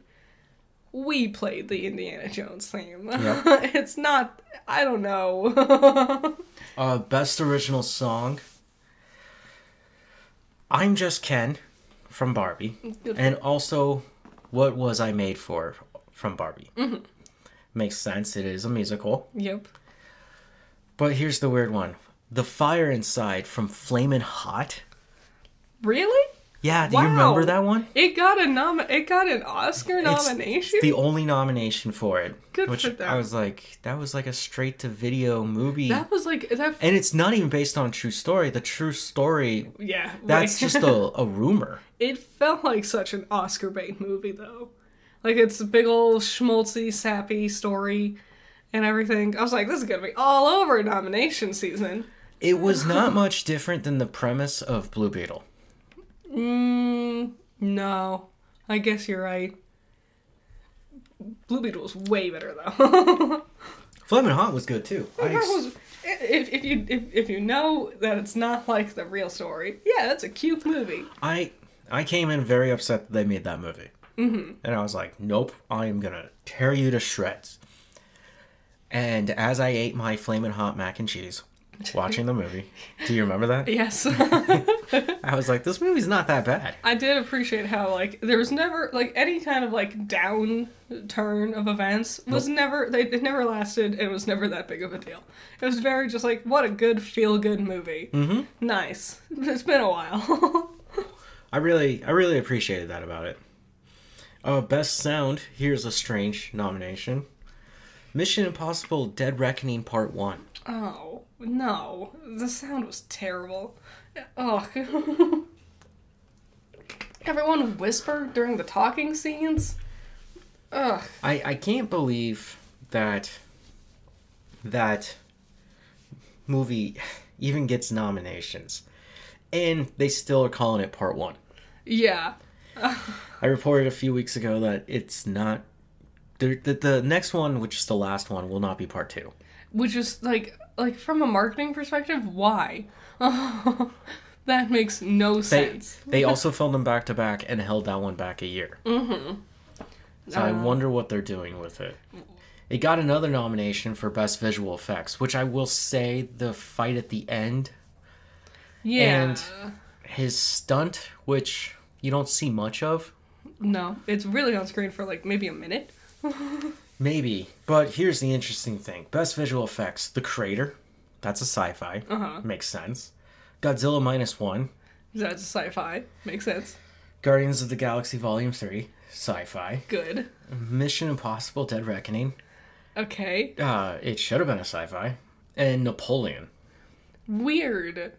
We played the Indiana Jones theme. Yep. it's not I don't know. Uh, best original song. I'm Just Ken from Barbie, and also What Was I Made For from Barbie. Mm-hmm. Makes sense. It is a musical. yep. But here's the weird one: The Fire Inside from Flamin' Hot. Really? Yeah, do you remember that one? It got a nom it got an Oscar It's nomination? the only nomination for it. Good which for them. I was like, that was like a straight to video movie. that was like that and it's not even based on a true story. The true story, yeah. that's like- just a, a rumor. It felt like such an Oscar bait movie though. Like it's a big old schmaltzy, sappy story and everything. I was like, this is gonna be all over nomination season. It was not much different than the premise of Blue Beetle. Mm, no. I guess you're right. Blue Beetle was way better though. Flamin' Hot was good too. I ex- was- if, if you if, if you know that it's not like the real story, yeah, that's a cute movie. I I came in very upset that they made that movie, mm-hmm. and I was like, nope, I am gonna tear you to shreds. And as I ate my flaming Hot mac and cheese, watching the movie, do you remember that? Yes. I was like, this movie's not that bad. I did appreciate how like there was never like any kind of like down turn of events was never they it never lasted. It was never that big of a deal. It was very just like what a good feel good movie. Mm-hmm. Nice. It's been a while. I really, I really appreciated that about it. Uh, best sound. Here's a strange nomination: Mission Impossible: Dead Reckoning Part One. oh no, the sound was terrible. Oh. Everyone whispered during the talking scenes. Ugh. I, I can't believe that that movie even gets nominations, and they still are calling it Part One. Yeah. I reported a few weeks ago that it's not. The, the, the next one, which is the last one, will not be part two. which is like like from a marketing perspective why that makes no They, sense they also filmed them back to back and held that one back a year. Mm-hmm. So I Uh. wonder what they're doing with it. It got another nomination for Best Visual Effects, which I will say the fight at the end, yeah and- his stunt, which you don't see much of, no it's really on screen for like maybe a minute maybe. But here's the interesting thing Best Visual Effects, The Creator, that's a sci fi, uh-huh makes sense. Godzilla Minus One, that's a sci-fi makes sense Guardians of the Galaxy Volume 3, sci fi. good Mission Impossible Dead Reckoning, okay uh, it should have been a sci fi. And Napoleon. weird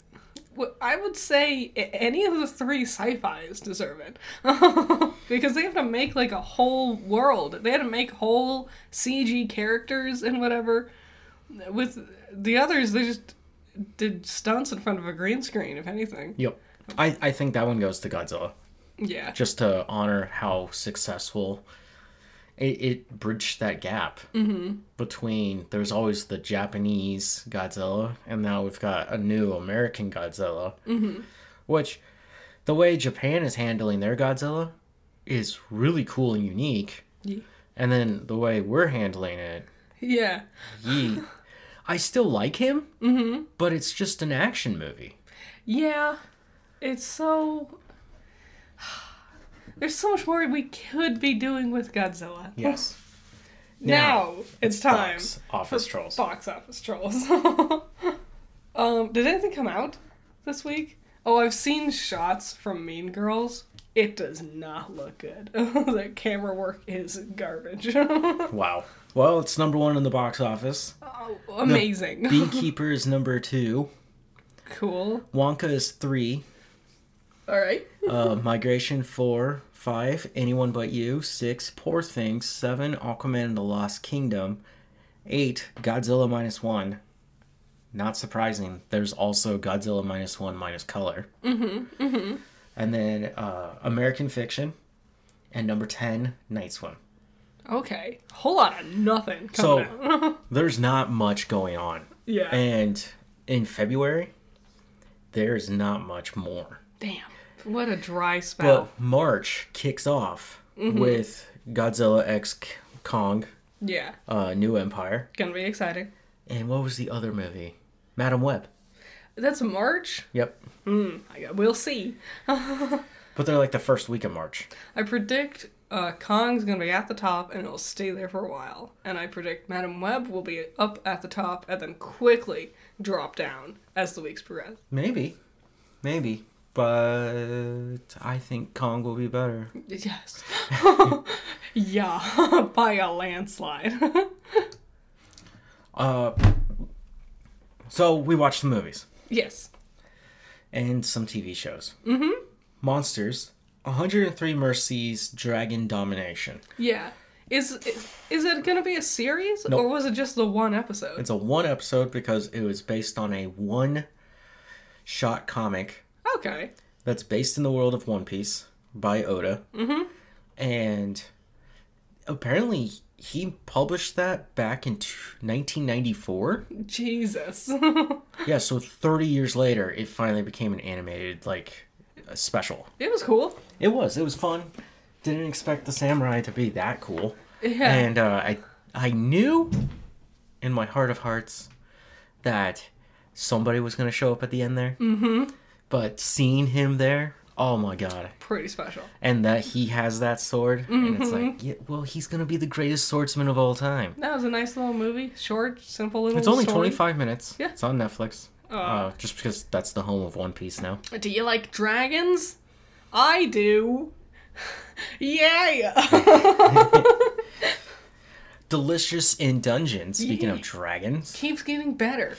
I would say any of the three sci-fis deserve it because they have to make like a whole world. They had to make whole CG characters and whatever. With the others, they just did stunts in front of a green screen, if anything. Yep. I, I think that one goes to Godzilla. Yeah. Just to honor how successful it, it bridged that gap mm-hmm. between there's always the Japanese Godzilla, and now we've got a new American Godzilla. Mm-hmm. Which, the way Japan is handling their Godzilla is really cool and unique. Ye- And then the way we're handling it, Yeah. ye, I still like him, mm-hmm. but it's just an action movie. Yeah. It's so. There's so much more we could be doing with Godzilla. Yes. Now, it's time Box office trolls. box office trolls. um, did anything come out this week? Oh, I've seen shots from Mean Girls. It does not look good. the camera work is garbage. Wow. Well, it's number one in the box office. oh, amazing. Beekeeper is number two. cool. Wonka is three. All right. Uh, Migration four. Five. Anyone but you. Six. Poor Things. Seven. Aquaman and the Lost Kingdom. Eight. Godzilla minus one. Not surprising. There's also Godzilla minus one minus color. Mm-hmm. Mm-hmm. And then uh, American Fiction. And number ten. Night Swim. Okay. Whole lot of nothing So- out. There's not much going on. yeah. And in February, there's not much more. Damn. What a dry spell. But March kicks off Mm-hmm. with Godzilla X Kong, yeah. uh, New Empire. Gonna be exciting. And what was the other movie? Madame Web. That's March. Yep. I- We'll see. But they're like the first week of March. I predict uh, Kong's gonna be at the top and it'll stay there for a while. And I predict Madame Web will be up at the top and then quickly drop down as the weeks progress. Maybe. Maybe. But I think Kong will be better. Yes. yeah, by a landslide. Uh, so we watched the movies yes. and some TV shows. Mm-hmm. Monsters, 103 Mercies, Dragon Damnation. Yeah. Is is it gonna be a series Nope. or was it just the one episode? It's a one episode because it was based on a one shot comic Okay. that's based in the world of One Piece by Oda. Mm-hmm. And apparently he published that back in t- 1994. Jesus. Yeah, so 30 years later, it finally became an animated, like, special. it was cool. It was. It was fun. Didn't expect the samurai to be that cool. Yeah. And uh, I, I knew in my heart of hearts that somebody was going to show up at the end there. Mm-hmm. But seeing him there, oh my god. Pretty special. And that he has that sword, and it's Mm-hmm. like, yeah, well, he's going to be the greatest swordsman of all time. That was a nice little movie. Short, simple little It's only story. 25 minutes. Yeah. It's on Netflix. Uh, just because that's the home of One Piece now. Do you like dragons? I do. yeah. Delicious in Dungeon, speaking Yeah. of dragons. Keeps getting better.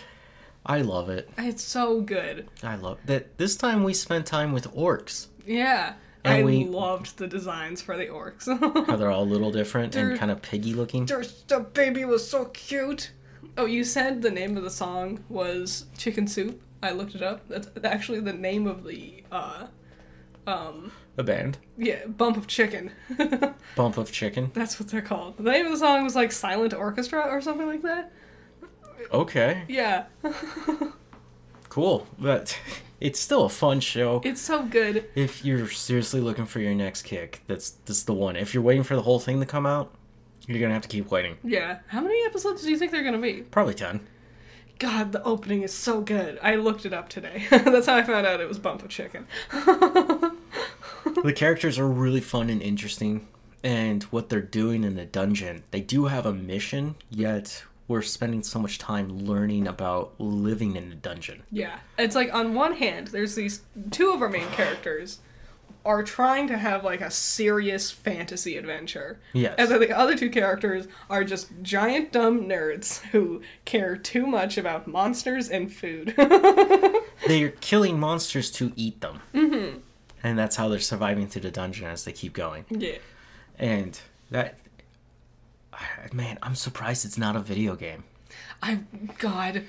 I love it. It's so good. I love that. This time we spent time with orcs. Yeah. And I we- loved the designs for the orcs. How they're all a little different They're- and kind of piggy looking. The baby was so cute. Oh, you said the name of the song was Chicken Soup. I looked it up. That's actually the name of the uh um A band. yeah, Bump of Chicken. Bump of chicken. That's what they're called. The name of the song was like Silent Orchestra or something like that. Okay. Yeah. Cool. But it's still a fun show. It's so good. If you're seriously looking for your next kick, that's that's the one. If you're waiting for the whole thing to come out, you're gonna have to keep waiting. Yeah. How many episodes do you think they're gonna be? Probably ten. God, the opening is so good. I looked it up today. That's how I found out it was Bump of Chicken. the characters are really fun and interesting, and what they're doing in the dungeon. They do have a mission, yet we're spending so much time learning about living in the dungeon. Yeah. It's like on one hand, there's these two of our main characters are trying to have like a serious fantasy adventure. Yes. And then the other two characters are just giant dumb nerds who care too much about monsters and food. They're killing monsters to eat them. Mm-hmm. And that's how they're surviving through the dungeon as they keep going. yeah. And that. Man, I'm surprised it's not a video game. I God,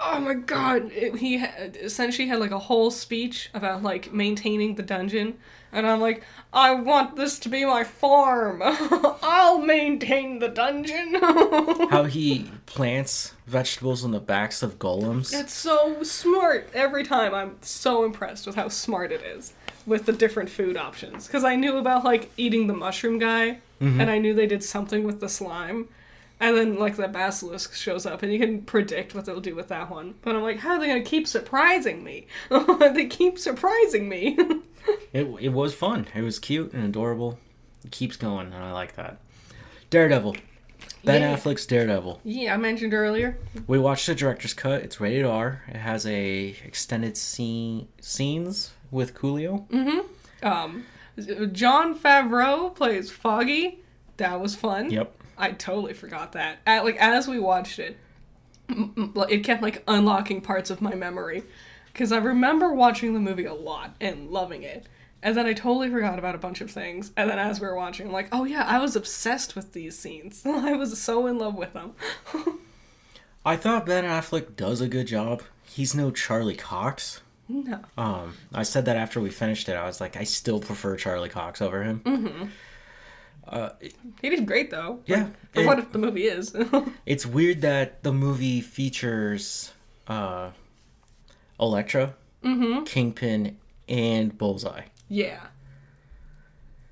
Oh my god! It, he had, essentially had like a whole speech about like maintaining the dungeon, and I'm like, I want this to be my farm. I'll maintain the dungeon. How he plants vegetables on the backs of golems. it's so smart. Every time I'm so impressed with how smart it is with the different food options. Because I knew about like eating the mushroom guy, and I knew they did something with the slime. And then, like, the basilisk shows up, and you can predict what they'll do with that one. But I'm like, how are they gonna keep surprising me? they keep surprising me. It, it was fun. It was cute and adorable. It keeps going, and I like that. Daredevil. Ben Yeah. Affleck's Daredevil. yeah, I mentioned earlier. We watched the director's cut. It's rated R. It has a extended scene scenes with Coolio. Hmm. Um, Jon Favreau plays Foggy. That was fun. Yep. I totally forgot that. At, like as we watched it, it kept like unlocking parts of my memory because I remember watching the movie a lot and loving it. And then I totally forgot about a bunch of things. And then as we were watching, I'm like, oh yeah, I was obsessed with these scenes. I was so in love with them. I thought Ben Affleck does a good job. He's no Charlie Cox. No. Um, I said that after we finished it. I was like, I still prefer Charlie Cox over him. Mm. Uh, He did great though. Yeah, For and- what if the movie is. it's weird that the movie features uh, Elektra, Mm-hmm. Kingpin, and Bullseye. Yeah.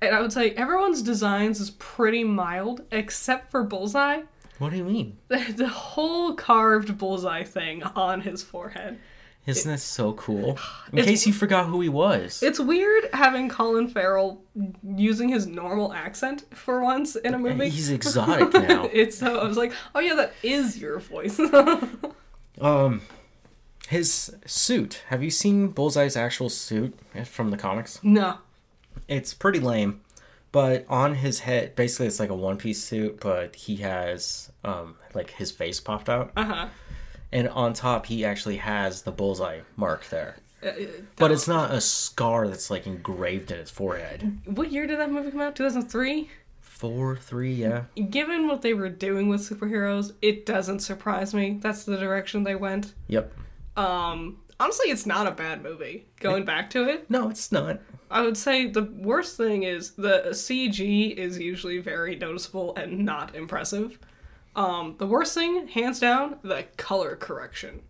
And I would say everyone's designs is pretty mild, except for Bullseye. What do you mean? The whole carved bullseye thing on his forehead. Isn't that so cool? In It's- case you forgot who he was. It's weird having Colin Farrell using his normal accent for once in a movie. He's exotic now. it's so I was like, oh yeah, that is your voice. Um, his suit. Have you seen Bullseye's actual suit from the comics? no. It's pretty lame, but on his head, basically, it's like a one-piece suit, but he has um like his face popped out, Uh huh. And on top he actually has the bullseye mark there. Uh, But it's not a scar that's like engraved in his forehead. what year did that movie come out? Two thousand three. Four, three, yeah. Given what they were doing with superheroes, it doesn't surprise me. That's the direction they went. Yep. Um, honestly, it's not a bad movie. Going back to it, No, it's not. I would say the worst thing is the CG is usually very noticeable and not impressive. Um, the worst thing, hands down, the color correction.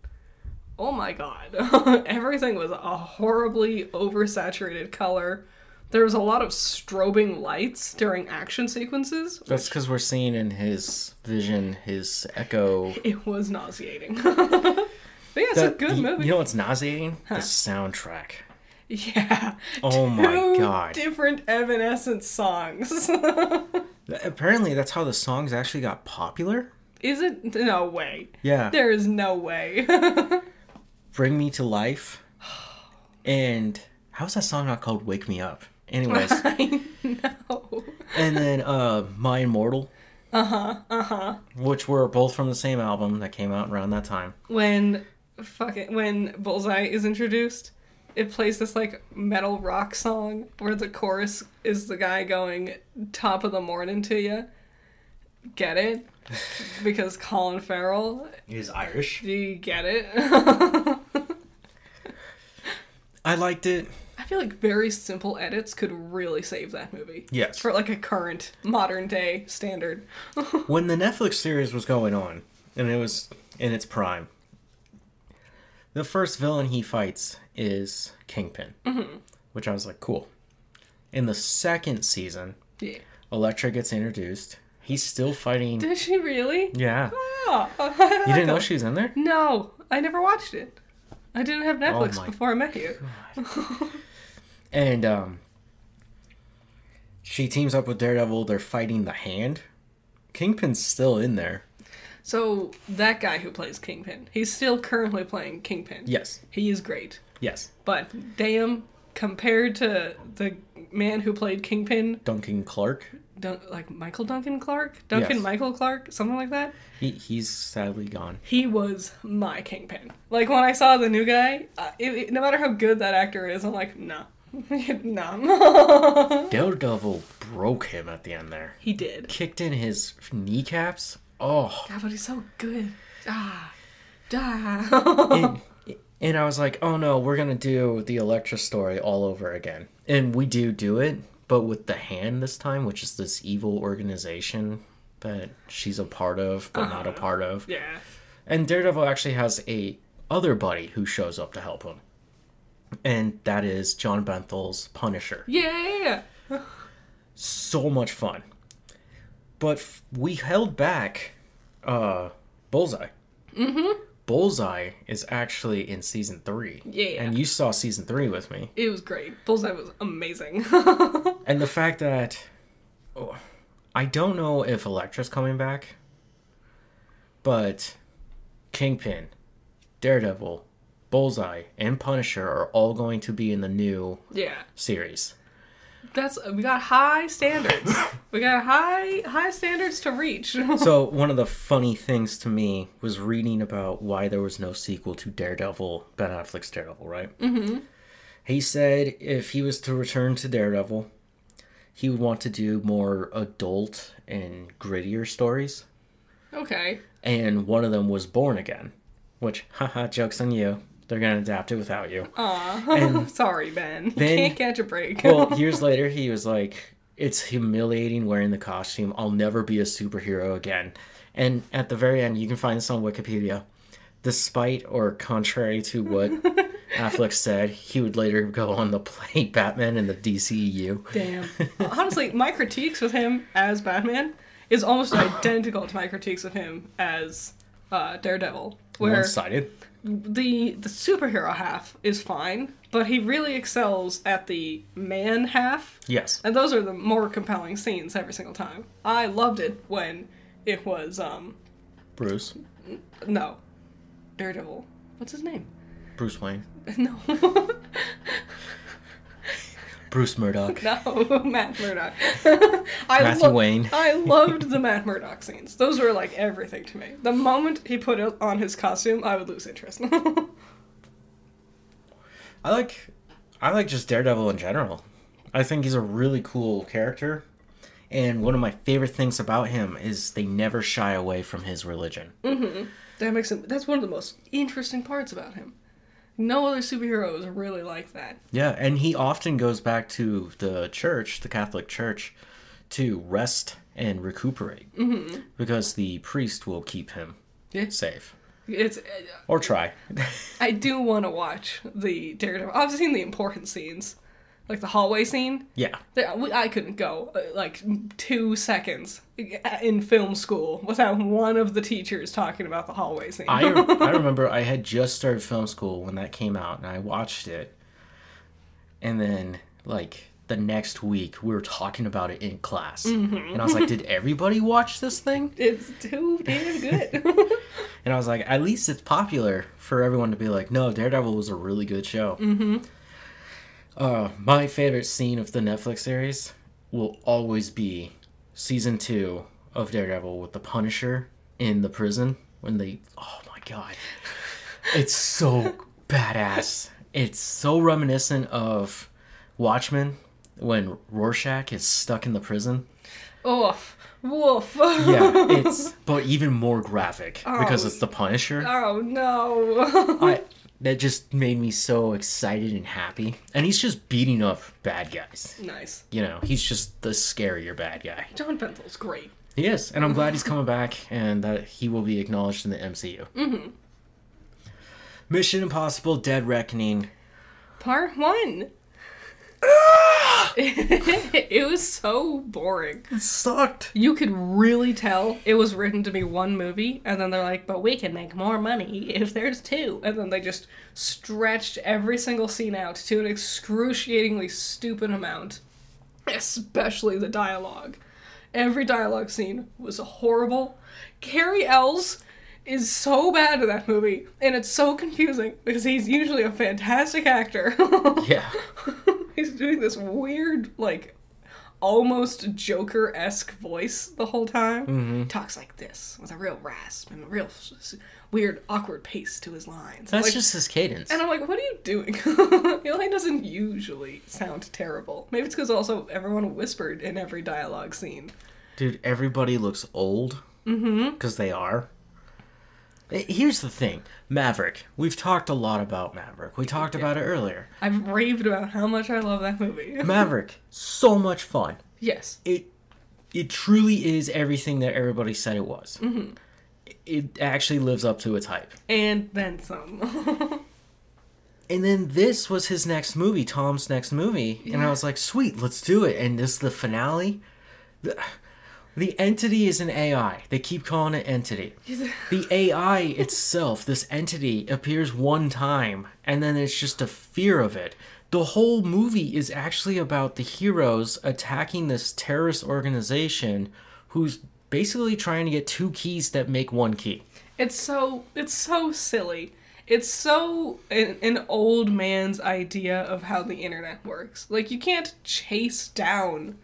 Oh my god. Everything was a horribly oversaturated color. There was a lot of strobing lights during action sequences. That's because we're seeing in his vision his echo. It was nauseating. but yeah, it's a good movie. You know what's nauseating? The soundtrack. yeah. Oh my God. Different Evanescence songs. Apparently, that's how the songs actually got popular. Is it? No way. Yeah. There is no way. Bring Me to Life. And how's that song not called Wake Me Up? Anyways, I know. and then uh My Immortal, Uh huh. Uh huh. which were both from the same album that came out around that time. When fucking when Bullseye is introduced, it plays this like metal rock song where the chorus is the guy going "Top of the morning" to you. Get it? Because Colin Farrell. is Irish. Do you get it? I liked it. I feel like very simple edits could really save that movie. Yes. For like a current modern day standard. when the Netflix series was going on, and it was in its prime, the first villain he fights is Kingpin, which I was like, cool. In the second season, yeah. Elektra gets introduced. He's still fighting. Did she really? Yeah, Oh, you didn't know she was in there. No, I never watched it. I didn't have Netflix Oh before I met you. And um, she teams up with Daredevil. They're fighting the Hand. Kingpin's still in there. So that guy who plays Kingpin, he's still currently playing Kingpin. Yes, He is great. Yes. But damn, compared to the man who played Kingpin, Duncan Clark. Dun- like Michael Duncan Clark, Duncan Yes. Michael Clark, something like that. He, he's sadly gone. He was my Kingpin. Like when I saw the new guy, uh, it, it- no matter how good that actor is, I'm like, no, no. Daredevil broke him at the end there. he did. Kicked in his kneecaps. Oh, God, but he's so good. Ah. Ah. and, I was like, oh no, we're gonna do the Elektra story all over again, and we do do it, but with the hand this time, which is this evil organization that she's a part of but not a part of. yeah. And Daredevil actually has a other buddy who shows up to help him, and that is Jon Bernthal's Punisher. Yeah. So much fun, but f- we held back uh, Bullseye. Mm-hmm. Bullseye is actually in season three. Yeah. And you saw season three with me. It was great. Bullseye was amazing. And the fact that oh, I don't know if Elektra's coming back, but Kingpin, Daredevil, Bullseye, and Punisher are all going to be in the new yeah. series. That's we got high standards. we got high high standards to reach. So one of the funny things to me was reading about why there was no sequel to Daredevil, Ben Affleck's Daredevil, right? Mm-hmm. He said if he was to return to Daredevil, he would want to do more adult and grittier stories. okay. and one of them was Born Again, which, haha, jokes on you. They're gonna adapt it without you. Aw. And Sorry, Ben. Then- can't catch a break. Well, years later, he was like, "It's humiliating wearing the costume. I'll never be a superhero again." And at the very end, you can find this on Wikipedia. Despite or contrary to what Affleck said, he would later go on to play Batman in the DCEU. Damn. Honestly, my critiques with him as Batman is almost identical to my critiques of him as uh, Daredevil, where One-sided. The the superhero half is fine, but he really excels at the man half, Yes. and those are the more compelling scenes every single time. I loved it when it was um Bruce. no Daredevil. What's his name? Bruce Wayne. No, Bruce Murdoch. no, Matt Murdock. I Matthew lo- Wayne. I loved the Matt Murdock scenes. Those were like everything to me. The moment he put on his costume, I would lose interest. I like I like just Daredevil in general. I think he's a really cool character. And one of my favorite things about him is they never shy away from his religion. Mm-hmm. that makes him. That's one of the most interesting parts about him. No other superhero is really like that. Yeah, and he often goes back to the church, the Catholic Church, to rest and recuperate. Mm-hmm. Because the priest will keep him Yeah. safe. It's. Or try. I do want to watch the Daredevil. I've seen the important scenes, like the hallway scene. yeah. I couldn't go uh, like two seconds in film school without one of the teachers talking about the hallway scene. I, I remember I had just started film school when that came out, and I watched it. And then, like, the next week, we were talking about it in class. And I was like, did everybody watch this thing? it's too damn good. And I was like, at least it's popular for everyone to be like, no, Daredevil was a really good show. Mm-hmm. Uh, my favorite scene of the Netflix series will always be season two of Daredevil with the Punisher in the prison when they. Oh my god. It's so badass. It's so reminiscent of Watchmen when Rorschach is stuck in the prison. Oof. Woof. Yeah, it's but even more graphic because Oh. it's the Punisher. oh no. I that just made me so excited and happy. And he's just beating up bad guys. nice. You know, he's just the scarier bad guy. Jon Bernthal's great. He is, and I'm glad he's coming back and that he will be acknowledged in the MCU. Mm-hmm. Mission Impossible: Dead Reckoning. Part one. it was so boring. It sucked. You could really tell it was written to be one movie, and then they're like, but we can make more money if there's two. And then they just stretched every single scene out to an excruciatingly stupid amount, especially the dialogue. Every dialogue scene was horrible. Cary Elwes is so bad in that movie, and it's so confusing because he's usually a fantastic actor. Yeah. He's doing this weird, like, almost Joker esque voice the whole time. Mm-hmm. Talks like this with a real rasp and a real weird, awkward pace to his lines. That's Like- just his cadence. And I'm like, what are you doing? Eli doesn't usually sound terrible. Maybe it's because also everyone whispered in every dialogue scene. Dude, everybody looks old. Mm-hmm. Because they are. Eh, Here's the thing Maverick. We've talked a lot about Maverick. We talked about it earlier. I've raved about how much I love that movie. Maverick, so much fun. yes. It it truly is everything that everybody said it was. Mm-hmm. It actually lives up to its hype. And then some. And then this was his next movie, Tom's next movie, and I was like, "Sweet, let's do it." And this is the finale. The, the entity is an AI. They keep calling it entity. The AI itself, this entity, appears one time, and then it's just a fear of it. The whole movie is actually about the heroes attacking this terrorist organization who's basically trying to get two keys that make one key. It's so it's so silly. It's so an, an old man's idea of how the internet works. Like you can't chase down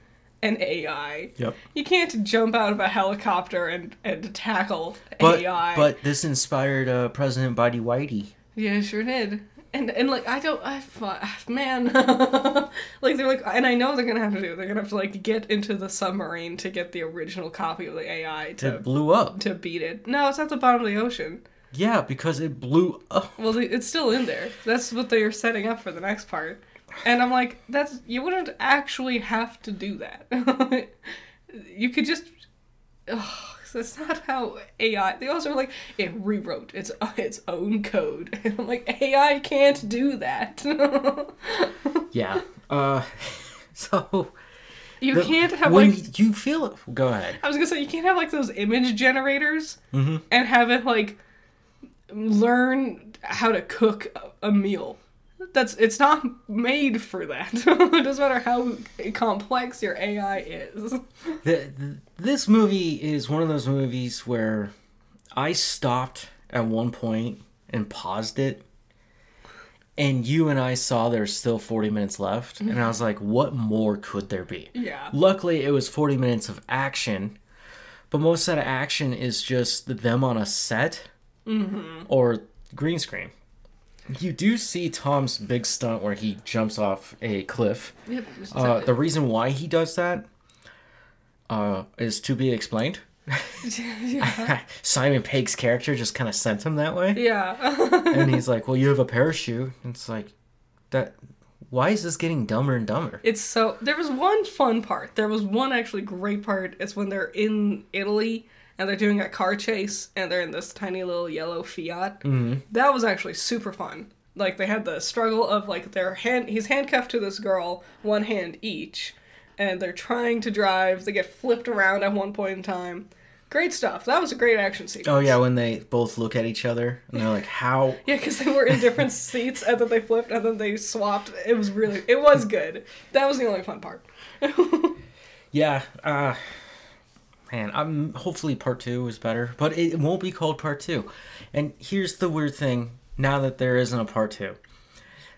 an AI. Yep. You can't jump out of a helicopter and, and tackle But AI. but this inspired uh, President Bitey Whitey. yeah, it sure did. And and like I don't I fu- man like they're like and I know they're gonna have to do they're gonna have to like get into the submarine to get the original copy of the AI to It blew up. to beat it. No, it's at the bottom of the ocean. Yeah, because it blew up. Well, it's still in there. That's what they are setting up for the next part. And I'm like, that's you wouldn't actually have to do that. you could just. Ugh, that's not how AI. They also like it rewrote its its own code. And I'm like, AI can't do that. Yeah. Uh, so you the- can't have when like. you feel it. Go ahead. I was gonna say you can't have like those image generators Mhm. and have it like learn how to cook a meal. That's it's not made for that. it doesn't matter how complex your AI is. The, the, this movie is one of those movies where I stopped at one point and paused it, and you and I saw there's still 40 minutes left, and I was like, what more could there be? Yeah. Luckily, it was 40 minutes of action, but most of that action is just them on a set mm-hmm. or green screen. You do see Tom's big stunt where he jumps off a cliff. Yep. Uh, the reason why he does that uh, is to be explained. yeah. Simon Pegg's character just kind of sent him that way, Yeah. and he's like, "Well, you have a parachute." And it's like, that. Why is this getting dumber and dumber? It's so there was one fun part. There was one actually great part. It's when they're in Italy and they're doing a car chase and they're in this tiny little yellow Fiat. Mm-hmm. That was actually super fun. Like they had the struggle of like their hand he's handcuffed to this girl, one hand each, and they're trying to drive. They get flipped around at one point in time. Great stuff. That was a great action sequence. Oh yeah, when they both look at each other and they're like, "How?" Yeah, because they were in different seats and then they flipped and then they swapped. It was really, it was good. That was the only fun part. Yeah, uh, man, I'm hopefully part two is better, but it won't be called part two. And here's the weird thing: now that there isn't a part two,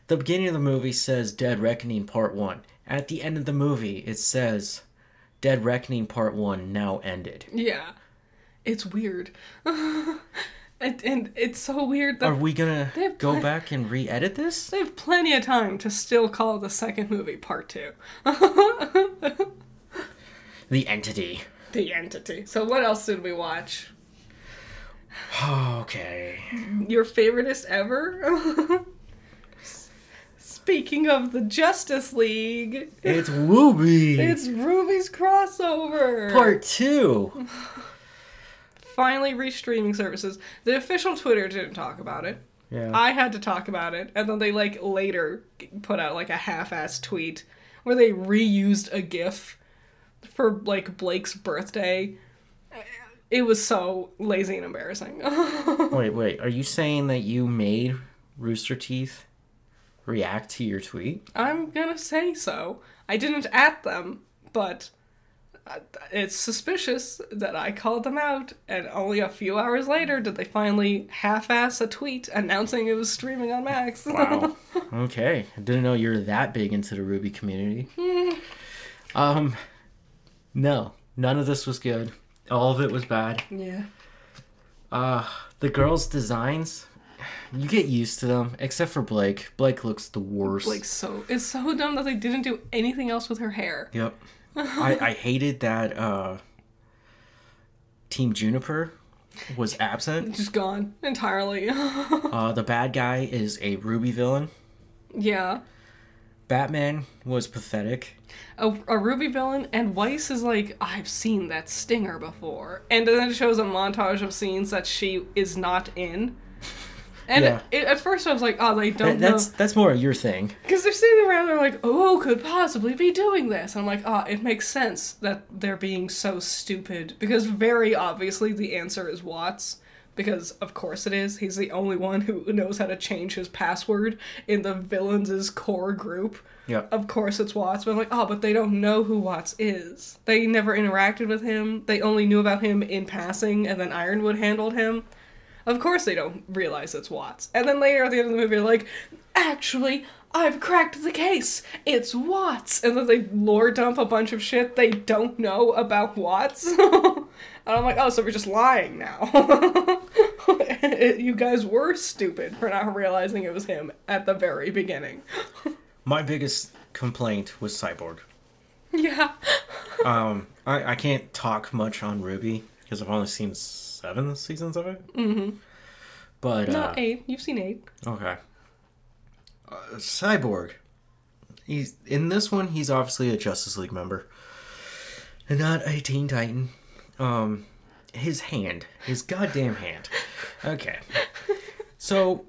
the beginning of the movie says "Dead Reckoning Part One." At the end of the movie, it says "Dead Reckoning Part One now ended." Yeah, it's weird, and, and it's so weird that Are we gonna go pla- back and re-edit this? they have plenty of time to still call the second movie part two. The entity. The entity. So what else did we watch? Okay. Your favoriteest ever? Speaking of the Justice League, It's Wooby. it's RWBY's crossover. part two. finally reached streaming services. The official Twitter didn't talk about it. Yeah. I had to talk about it, and then they like later put out like a half-ass tweet where they reused a GIF for like Blake's birthday. It was so lazy and embarrassing. Wait, wait. Are you saying that you made Rooster Teeth react to your tweet? I'm gonna say so. I didn't at them, but uh, it's suspicious that I called them out, and only a few hours later did they finally half-ass a tweet announcing it was streaming on Max. Wow. okay. I didn't know you were that big into the RWBY community. um, no, none of this was good. All of it was bad. yeah. Uh, the girls' designs, you get used to them, except for Blake. Blake looks the worst. Like so, it's so dumb that they didn't do anything else with her hair. Yep. I, I hated that uh, Team JNPR was absent. Just gone entirely. Uh, the bad guy is a RWBY villain. yeah. Batman was pathetic. A, a RWBY villain, and Weiss is like, I've seen that stinger before. And then it shows a montage of scenes that she is not in. And Yeah. it, at first I was like, oh, they don't That- that's know. that's more your thing. Because they're sitting around, they're like, oh, who could possibly be doing this? And I'm like, ah, it makes sense that they're being so stupid. Because very obviously the answer is Watts. Because of course it is. He's the only one who knows how to change his password in the villains' core group. Yep. Of course it's Watts. But I'm like, oh, but they don't know who Watts is. They never interacted with him. They only knew about him in passing, and then Ironwood handled him. Of course they don't realize it's Watts. And then later at the end of the movie, they're like, actually, I've cracked the case. It's Watts. And then they lore dump a bunch of shit they don't know about Watts. and I'm like, oh, so we're just lying now. you guys were stupid for not realizing it was him at the very beginning. My biggest complaint was Cyborg. yeah. Um, I, I can't talk much on RWBY because I've only seen seven seasons of it. Mm-hmm. But uh, Not eight. You've seen eight. okay, uh, Cyborg. He's in this one. He's obviously a Justice League member, and not a Teen Titan. Um, his hand, his goddamn hand. Okay, so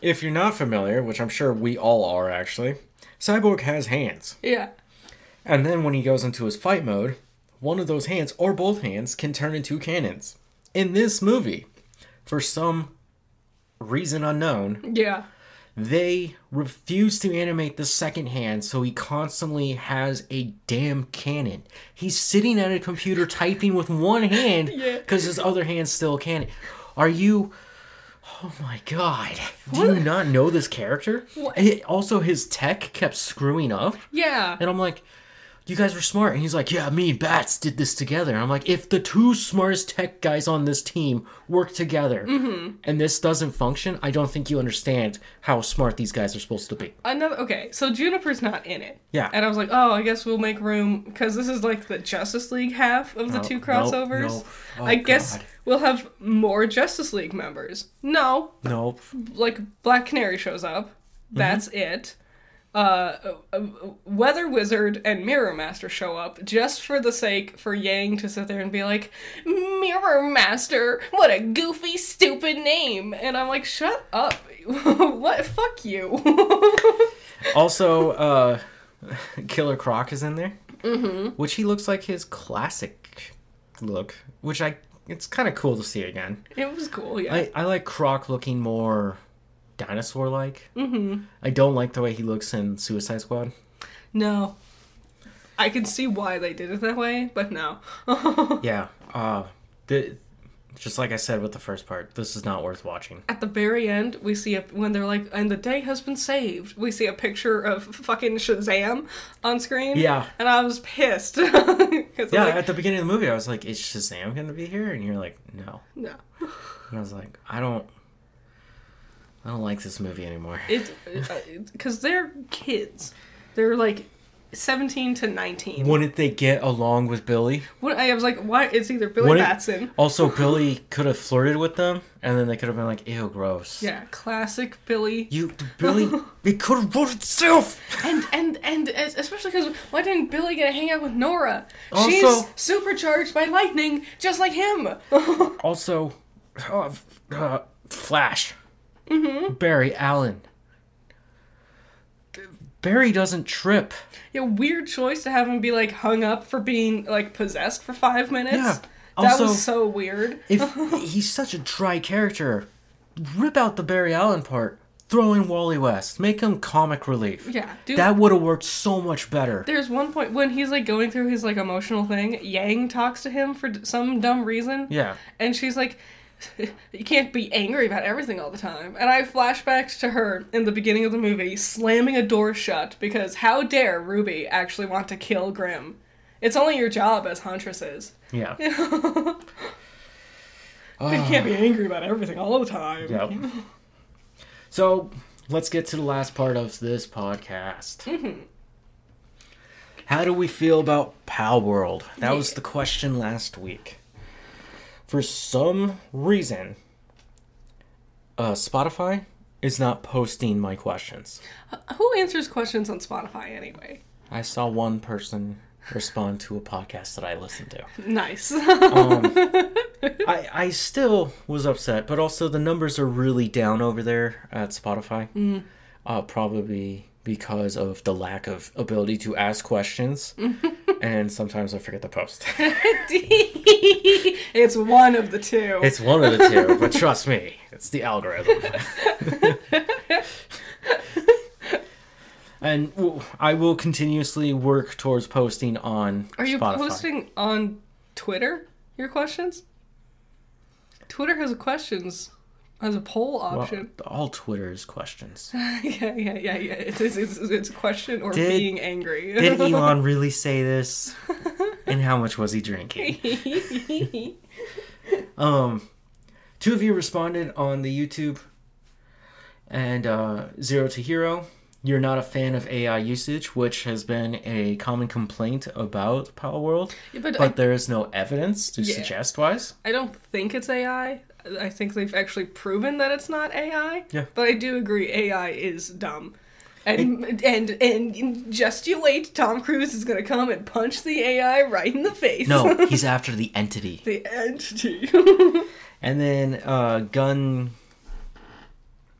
if you're not familiar, which I'm sure we all are actually, Cyborg has hands. Yeah. And then when he goes into his fight mode, one of those hands or both hands can turn into cannons. In this movie, for some reason unknown, Yeah. They refuse to animate the second hand, so he constantly has a damn cannon. He's sitting at a computer typing with one hand Yeah. because his other hand's still a cannon. Are you. Oh my god. Do you not know this character? What? It- also, his tech kept screwing up. Yeah. And I'm like, you guys were smart. And he's like, yeah, me and Bats did this together. And I'm like, if the two smartest tech guys on this team work together mm-hmm. and this doesn't function, I don't think you understand how smart these guys are supposed to be. Another okay, so JNPR's not in it. Yeah. And I was like, oh, I guess we'll make room because this is like the Justice League half of the No, two crossovers. nope. Oh, I guess we'll have more Justice League members. No, Nope. like Black Canary shows up. Mm-hmm. That's it. Uh, uh, Weather Wizard and Mirror Master show up just for the sake for Yang to sit there and be like, Mirror Master, what a goofy, stupid name. And I'm like, shut up. what? Fuck you. Also, uh, Killer Croc is in there, mm-hmm. which he looks like his classic look, which I it's kind of cool to see again. it was cool, yeah. I, I like Croc looking more dinosaur like. Mm-hmm. I don't like the way he looks in Suicide Squad. No. I can see why they did it that way, but no. Yeah. Uh, the, just like I said with the first part, this is not worth watching. At the very end, we see a when they're like, and the day has been saved. We see a picture of fucking Shazam on screen. Yeah. And I was pissed. Yeah, like, at the beginning of the movie, I was like, "Is Shazam gonna be here?" And you're like, "No." no. And I was like, "I don't, I don't like this movie anymore." It because they're kids. They're like 17 to 19. Wouldn't they get along with Billy? What, I was like, why? It's either Billy Wouldn't- Batson. Also, Billy could have flirted with them, and then they could have been like, "Ew, gross." Yeah, classic Billy. You, Billy, it could have wrote itself. And and and especially because why didn't Billy get to hang out with Nora? Also- She's supercharged by lightning, just like him. Also, uh, uh, Flash. Mm-hmm. Barry Allen. Barry doesn't trip. yeah, weird choice to have him be like hung up for being like possessed for five minutes. Yeah. That Also- was so weird. If he's such a dry character, rip out the Barry Allen part. Throw in Wally West. Make him comic relief. Yeah, dude. That would have worked so much better. There's one point when he's like going through his like emotional thing. Yang talks to him for d- some dumb reason. Yeah. And she's like, you can't be angry about everything all the time. And I flashbacks to her in the beginning of the movie slamming a door shut because how dare Ruby actually want to kill Grimm? It's only your job as huntresses. Yeah. You can't be angry about everything all the time. Yep. So let's get to the last part of this podcast. Mm-hmm. How do we feel about Palworld? That was the question last week. For some reason, uh, Spotify is not posting my questions. Who answers questions on Spotify anyway? I saw one person respond to a podcast that I listened to. Nice. I, I still was upset, but also the numbers are really down over there at Spotify. Uh, probably because of the lack of ability to ask questions. and sometimes I forget to post. it's one of the two. it's one of the two, but trust me, it's the algorithm. and I will continuously work towards posting on Are you Spotify. posting on Twitter your questions? Twitter has questions, has a poll Well, option. all Twitter is questions. yeah, yeah, yeah, yeah. It's, it's, it's, it's a question or Did- being angry. Did Elon really say this? And how much was he drinking? Um, two of you responded on the YouTube, and uh, Zero to Hero. You're not a fan of AI usage, which has been a common complaint about Palworld, Yeah, but but there is no evidence to Yeah. suggest wise. I, I don't think it's AI. I think they've actually proven that it's not AI. Yeah. But I do agree AI is dumb. And, and and just you wait, Tom Cruise is gonna come and punch the AI right in the face. No, he's after the entity. the entity. And then uh, Gun.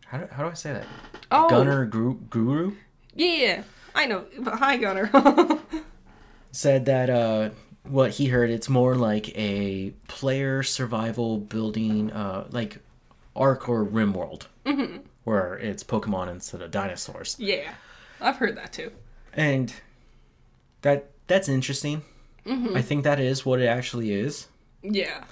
How do, how do I say that? oh, Gunner Guru, Guru Yeah, I know. Hi, Gunner. said that uh, what he heard it's more like a player survival building uh, like Ark or RimWorld where it's pokemon instead of dinosaurs. Yeah, I've heard that too. and that that's interesting. I think that is what it actually is. Yeah.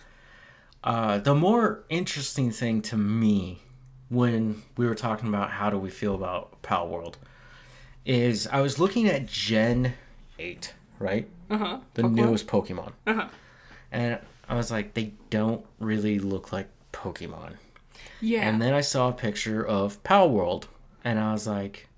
uh, the more interesting thing to me when we were talking about how do we feel about Palworld is i was looking at gen 8 right Uh huh. the newest pokemon Uh huh. And I was like, they don't really look like Pokemon. Yeah. And then I saw a picture of Palworld, and I was like,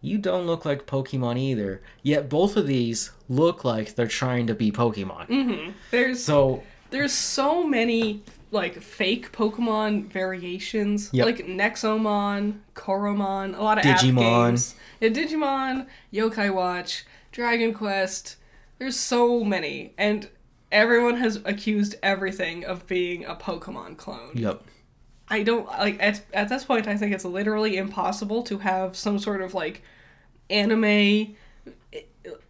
you don't look like Pokemon either. Yet both of these look like they're trying to be Pokemon. Mm-hmm. there's So, there's so many like fake Pokemon variations, Yep. like Nexomon, Coromon, a lot of Digimon. Yeah, Digimon, Yokai Watch, Dragon Quest. There's so many, and everyone has accused everything of being a Pokemon clone. yep. I don't like at at this point. I think it's literally impossible to have some sort of like anime eh,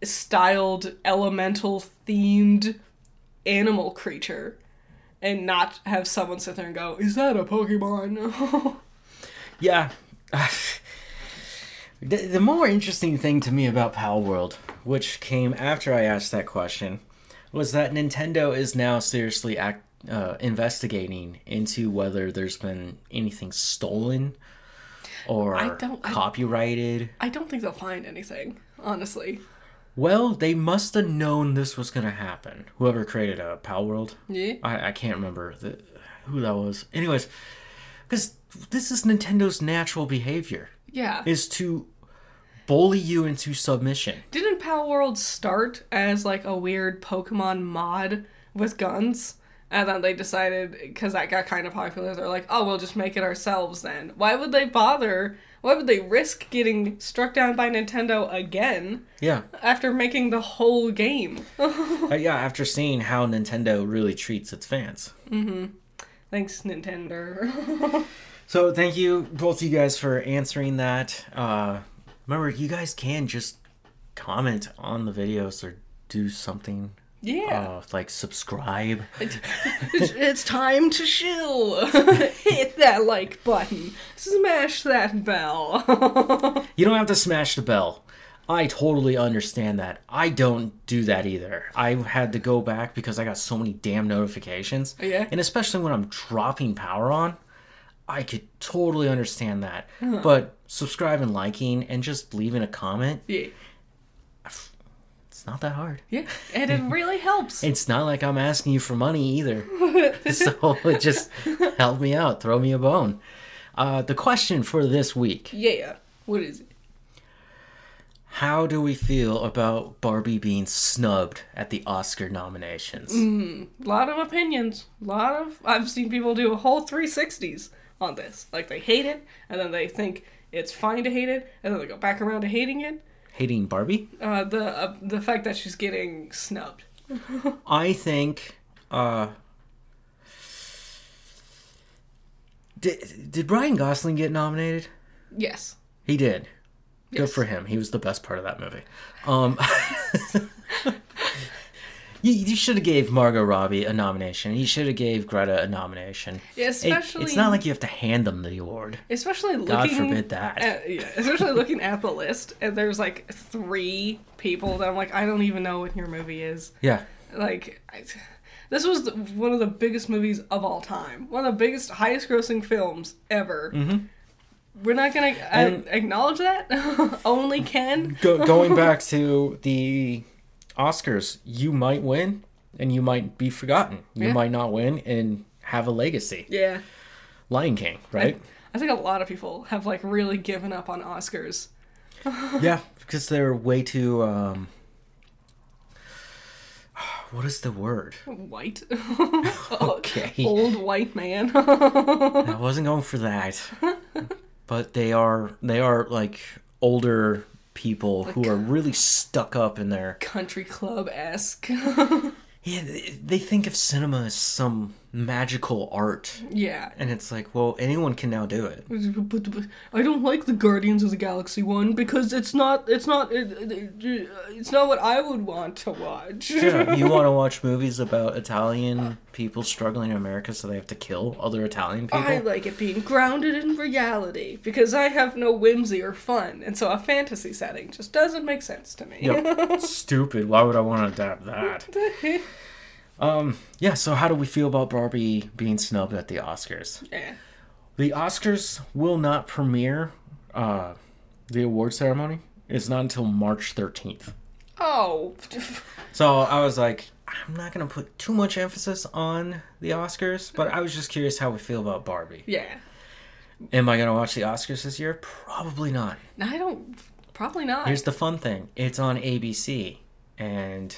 styled elemental themed animal creature and not have someone sit there and go, "Is that a Pokemon?" Yeah. the, the more interesting thing to me about Palworld, which came after I asked that question, was that Nintendo is now seriously act, uh, investigating into whether there's been anything stolen or I don't- I- copyrighted. I don't think they'll find anything, honestly. Well, they must have known this was going to happen. Whoever created uh, Palworld. Yeah. I, I can't remember the, who that was. Anyways, because this is Nintendo's natural behavior. Yeah. is to bully you into submission. Didn't Palworld start as like a weird Pokemon mod with guns? And then they decided, because that got kind of popular, they're like, oh, we'll just make it ourselves then. Why would they bother? Why would they risk getting struck down by Nintendo again Yeah. after making the whole game? Uh, yeah, after seeing how Nintendo really treats its fans. hmm. Thanks, Nintendo. So thank you, both of you guys, for answering that. Uh, remember, you guys can just comment on the videos or do something. yeah. Uh, like subscribe. it's, it's time to chill. Hit that like button. Smash that bell. You don't have to smash the bell. I totally understand that. I don't do that either. I had to go back because I got so many damn notifications. Yeah. And especially when I'm dropping power on, I could totally understand that. But subscribing, liking, and just leaving a comment, yeah. it's not that hard. Yeah. And it really helps. It's not like I'm asking you for money either. so it just help me out, throw me a bone. Uh, the question for this week Yeah. What is it? How do we feel about Barbie being snubbed at the Oscar nominations? A lot of opinions. A lot of. I've seen people do a whole 360s on this. Like they hate it, and then they think it's fine to hate it, and then they go back around to hating it. Hating Barbie? Uh, the uh, the fact that she's getting snubbed. I think. Uh, did did Ryan Gosling get nominated? Yes. He did. Good for him. He was the best part of that movie. Um, you, you should have gave Margot Robbie a nomination. You should have gave Greta a nomination. Yeah, It- especially. it's not like you have to hand them the award. Especially looking. God forbid that. At, yeah, especially looking at the list, and there's like three people that I'm like, I don't even know what your movie is. Yeah. Like, I, this was the, one of the biggest movies of all time. One of the biggest, highest grossing films ever. Mhm. We're not gonna uh, acknowledge that. Only Ken. Go, going back to the Oscars, you might win and you might be forgotten. You Yeah. might not win and have a legacy. Yeah. Lion King, right? I think a lot of people have like really given up on Oscars. yeah, because they're way too. Um, what is the word? White. Okay. Old white man. I wasn't going for that. but they are they are like older people who are really stuck up in their Country club esque. yeah they, they think of cinema as some magical art yeah. and it's like well anyone can now do it But, but I don't like the Guardians of the Galaxy one because it's not it's not it, it- it's not what I would want to watch. yeah, you want to watch movies about Italian people struggling in America so they have to kill other Italian people I like it being grounded in reality because I have no whimsy or fun, and so a fantasy setting just doesn't make sense to me. Yep. Stupid. Why would I want to adapt that? Um, yeah, so how do we feel about Barbie being snubbed at the Oscars? yeah. The Oscars will not premiere uh, the award ceremony. It's not until March 13th. Oh, So I was like, I'm not going to put too much emphasis on the Oscars, but I was just curious how we feel about Barbie. yeah. Am I going to watch the Oscars this year? Probably not. No, I don't. Probably not. Here's the fun thing it's on ABC and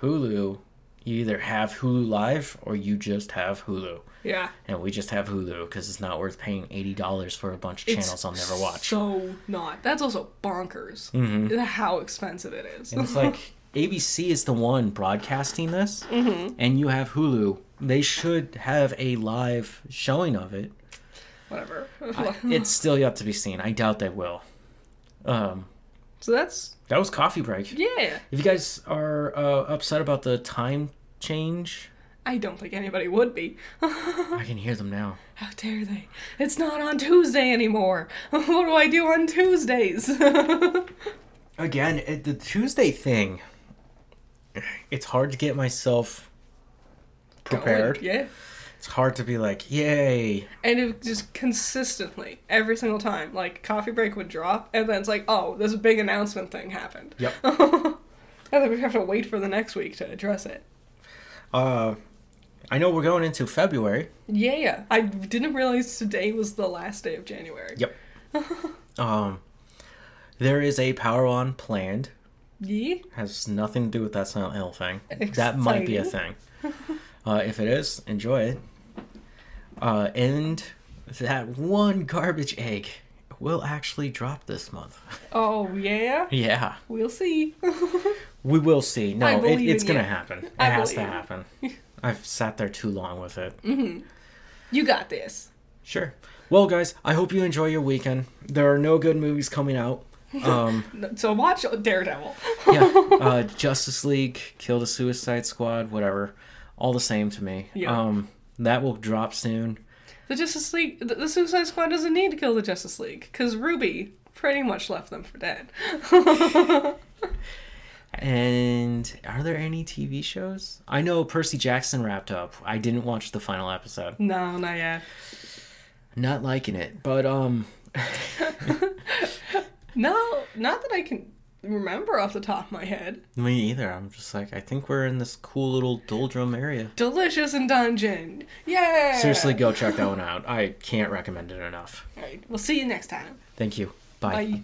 Hulu. You either have Hulu Live or you just have Hulu. yeah. And we just have Hulu because it's not worth paying $80 for a bunch of It's channels I'll never watch. So not. That's also bonkers. Mhm. How expensive it is. And it's like ABC is the one broadcasting this, Mm-hmm. and you have Hulu. They should have a live showing of it. Whatever. I- it's still yet to be seen. I doubt they will. Um, so that's that was coffee break. yeah. If you guys are uh, upset about the time change, I don't think anybody would be. I can hear them now. How dare they? It's not on Tuesday anymore. what do I do on Tuesdays? Again, it, the Tuesday thing. It's hard to get myself prepared. Yeah. It's hard to be like, yay. And it just consistently, every single time, like coffee break would drop, and then it's like, oh, this big announcement thing happened. Yep. and then we have to wait for the next week to address it. Uh, I know we're going into February. Yeah, yeah. I didn't realize today was the last day of January. Yep. um, there is a power on planned. Yeah. Has nothing to do with that Silent Hill thing. That might be a thing. Uh, if it is, enjoy it. Uh, and that one garbage egg will actually drop this month. Oh yeah. yeah, We'll see. we will see. No, it, it's gonna you. happen. It I has to happen. I've sat there too long with it. you got this. Sure. Well, guys, I hope you enjoy your weekend. There are no good movies coming out. Um, So watch Daredevil. yeah, uh, Justice League, Kill the Suicide Squad, whatever, all the same to me. Yeah. Um, that will drop soon. The Justice League, the, the Suicide Squad doesn't need to kill the Justice League because Ruby pretty much left them for dead. And are there any TV shows? I know Percy Jackson wrapped up. I didn't watch the final episode. no, not yet. Not liking it, but um, No, not that I can remember off the top of my head. me either. I'm just like, I think we're in this cool little doldrum area. Delicious in Dungeon. Yeah. Seriously, go check that one out. I can't recommend it enough. All right. We'll see you next time. Thank you. Bye. Bye.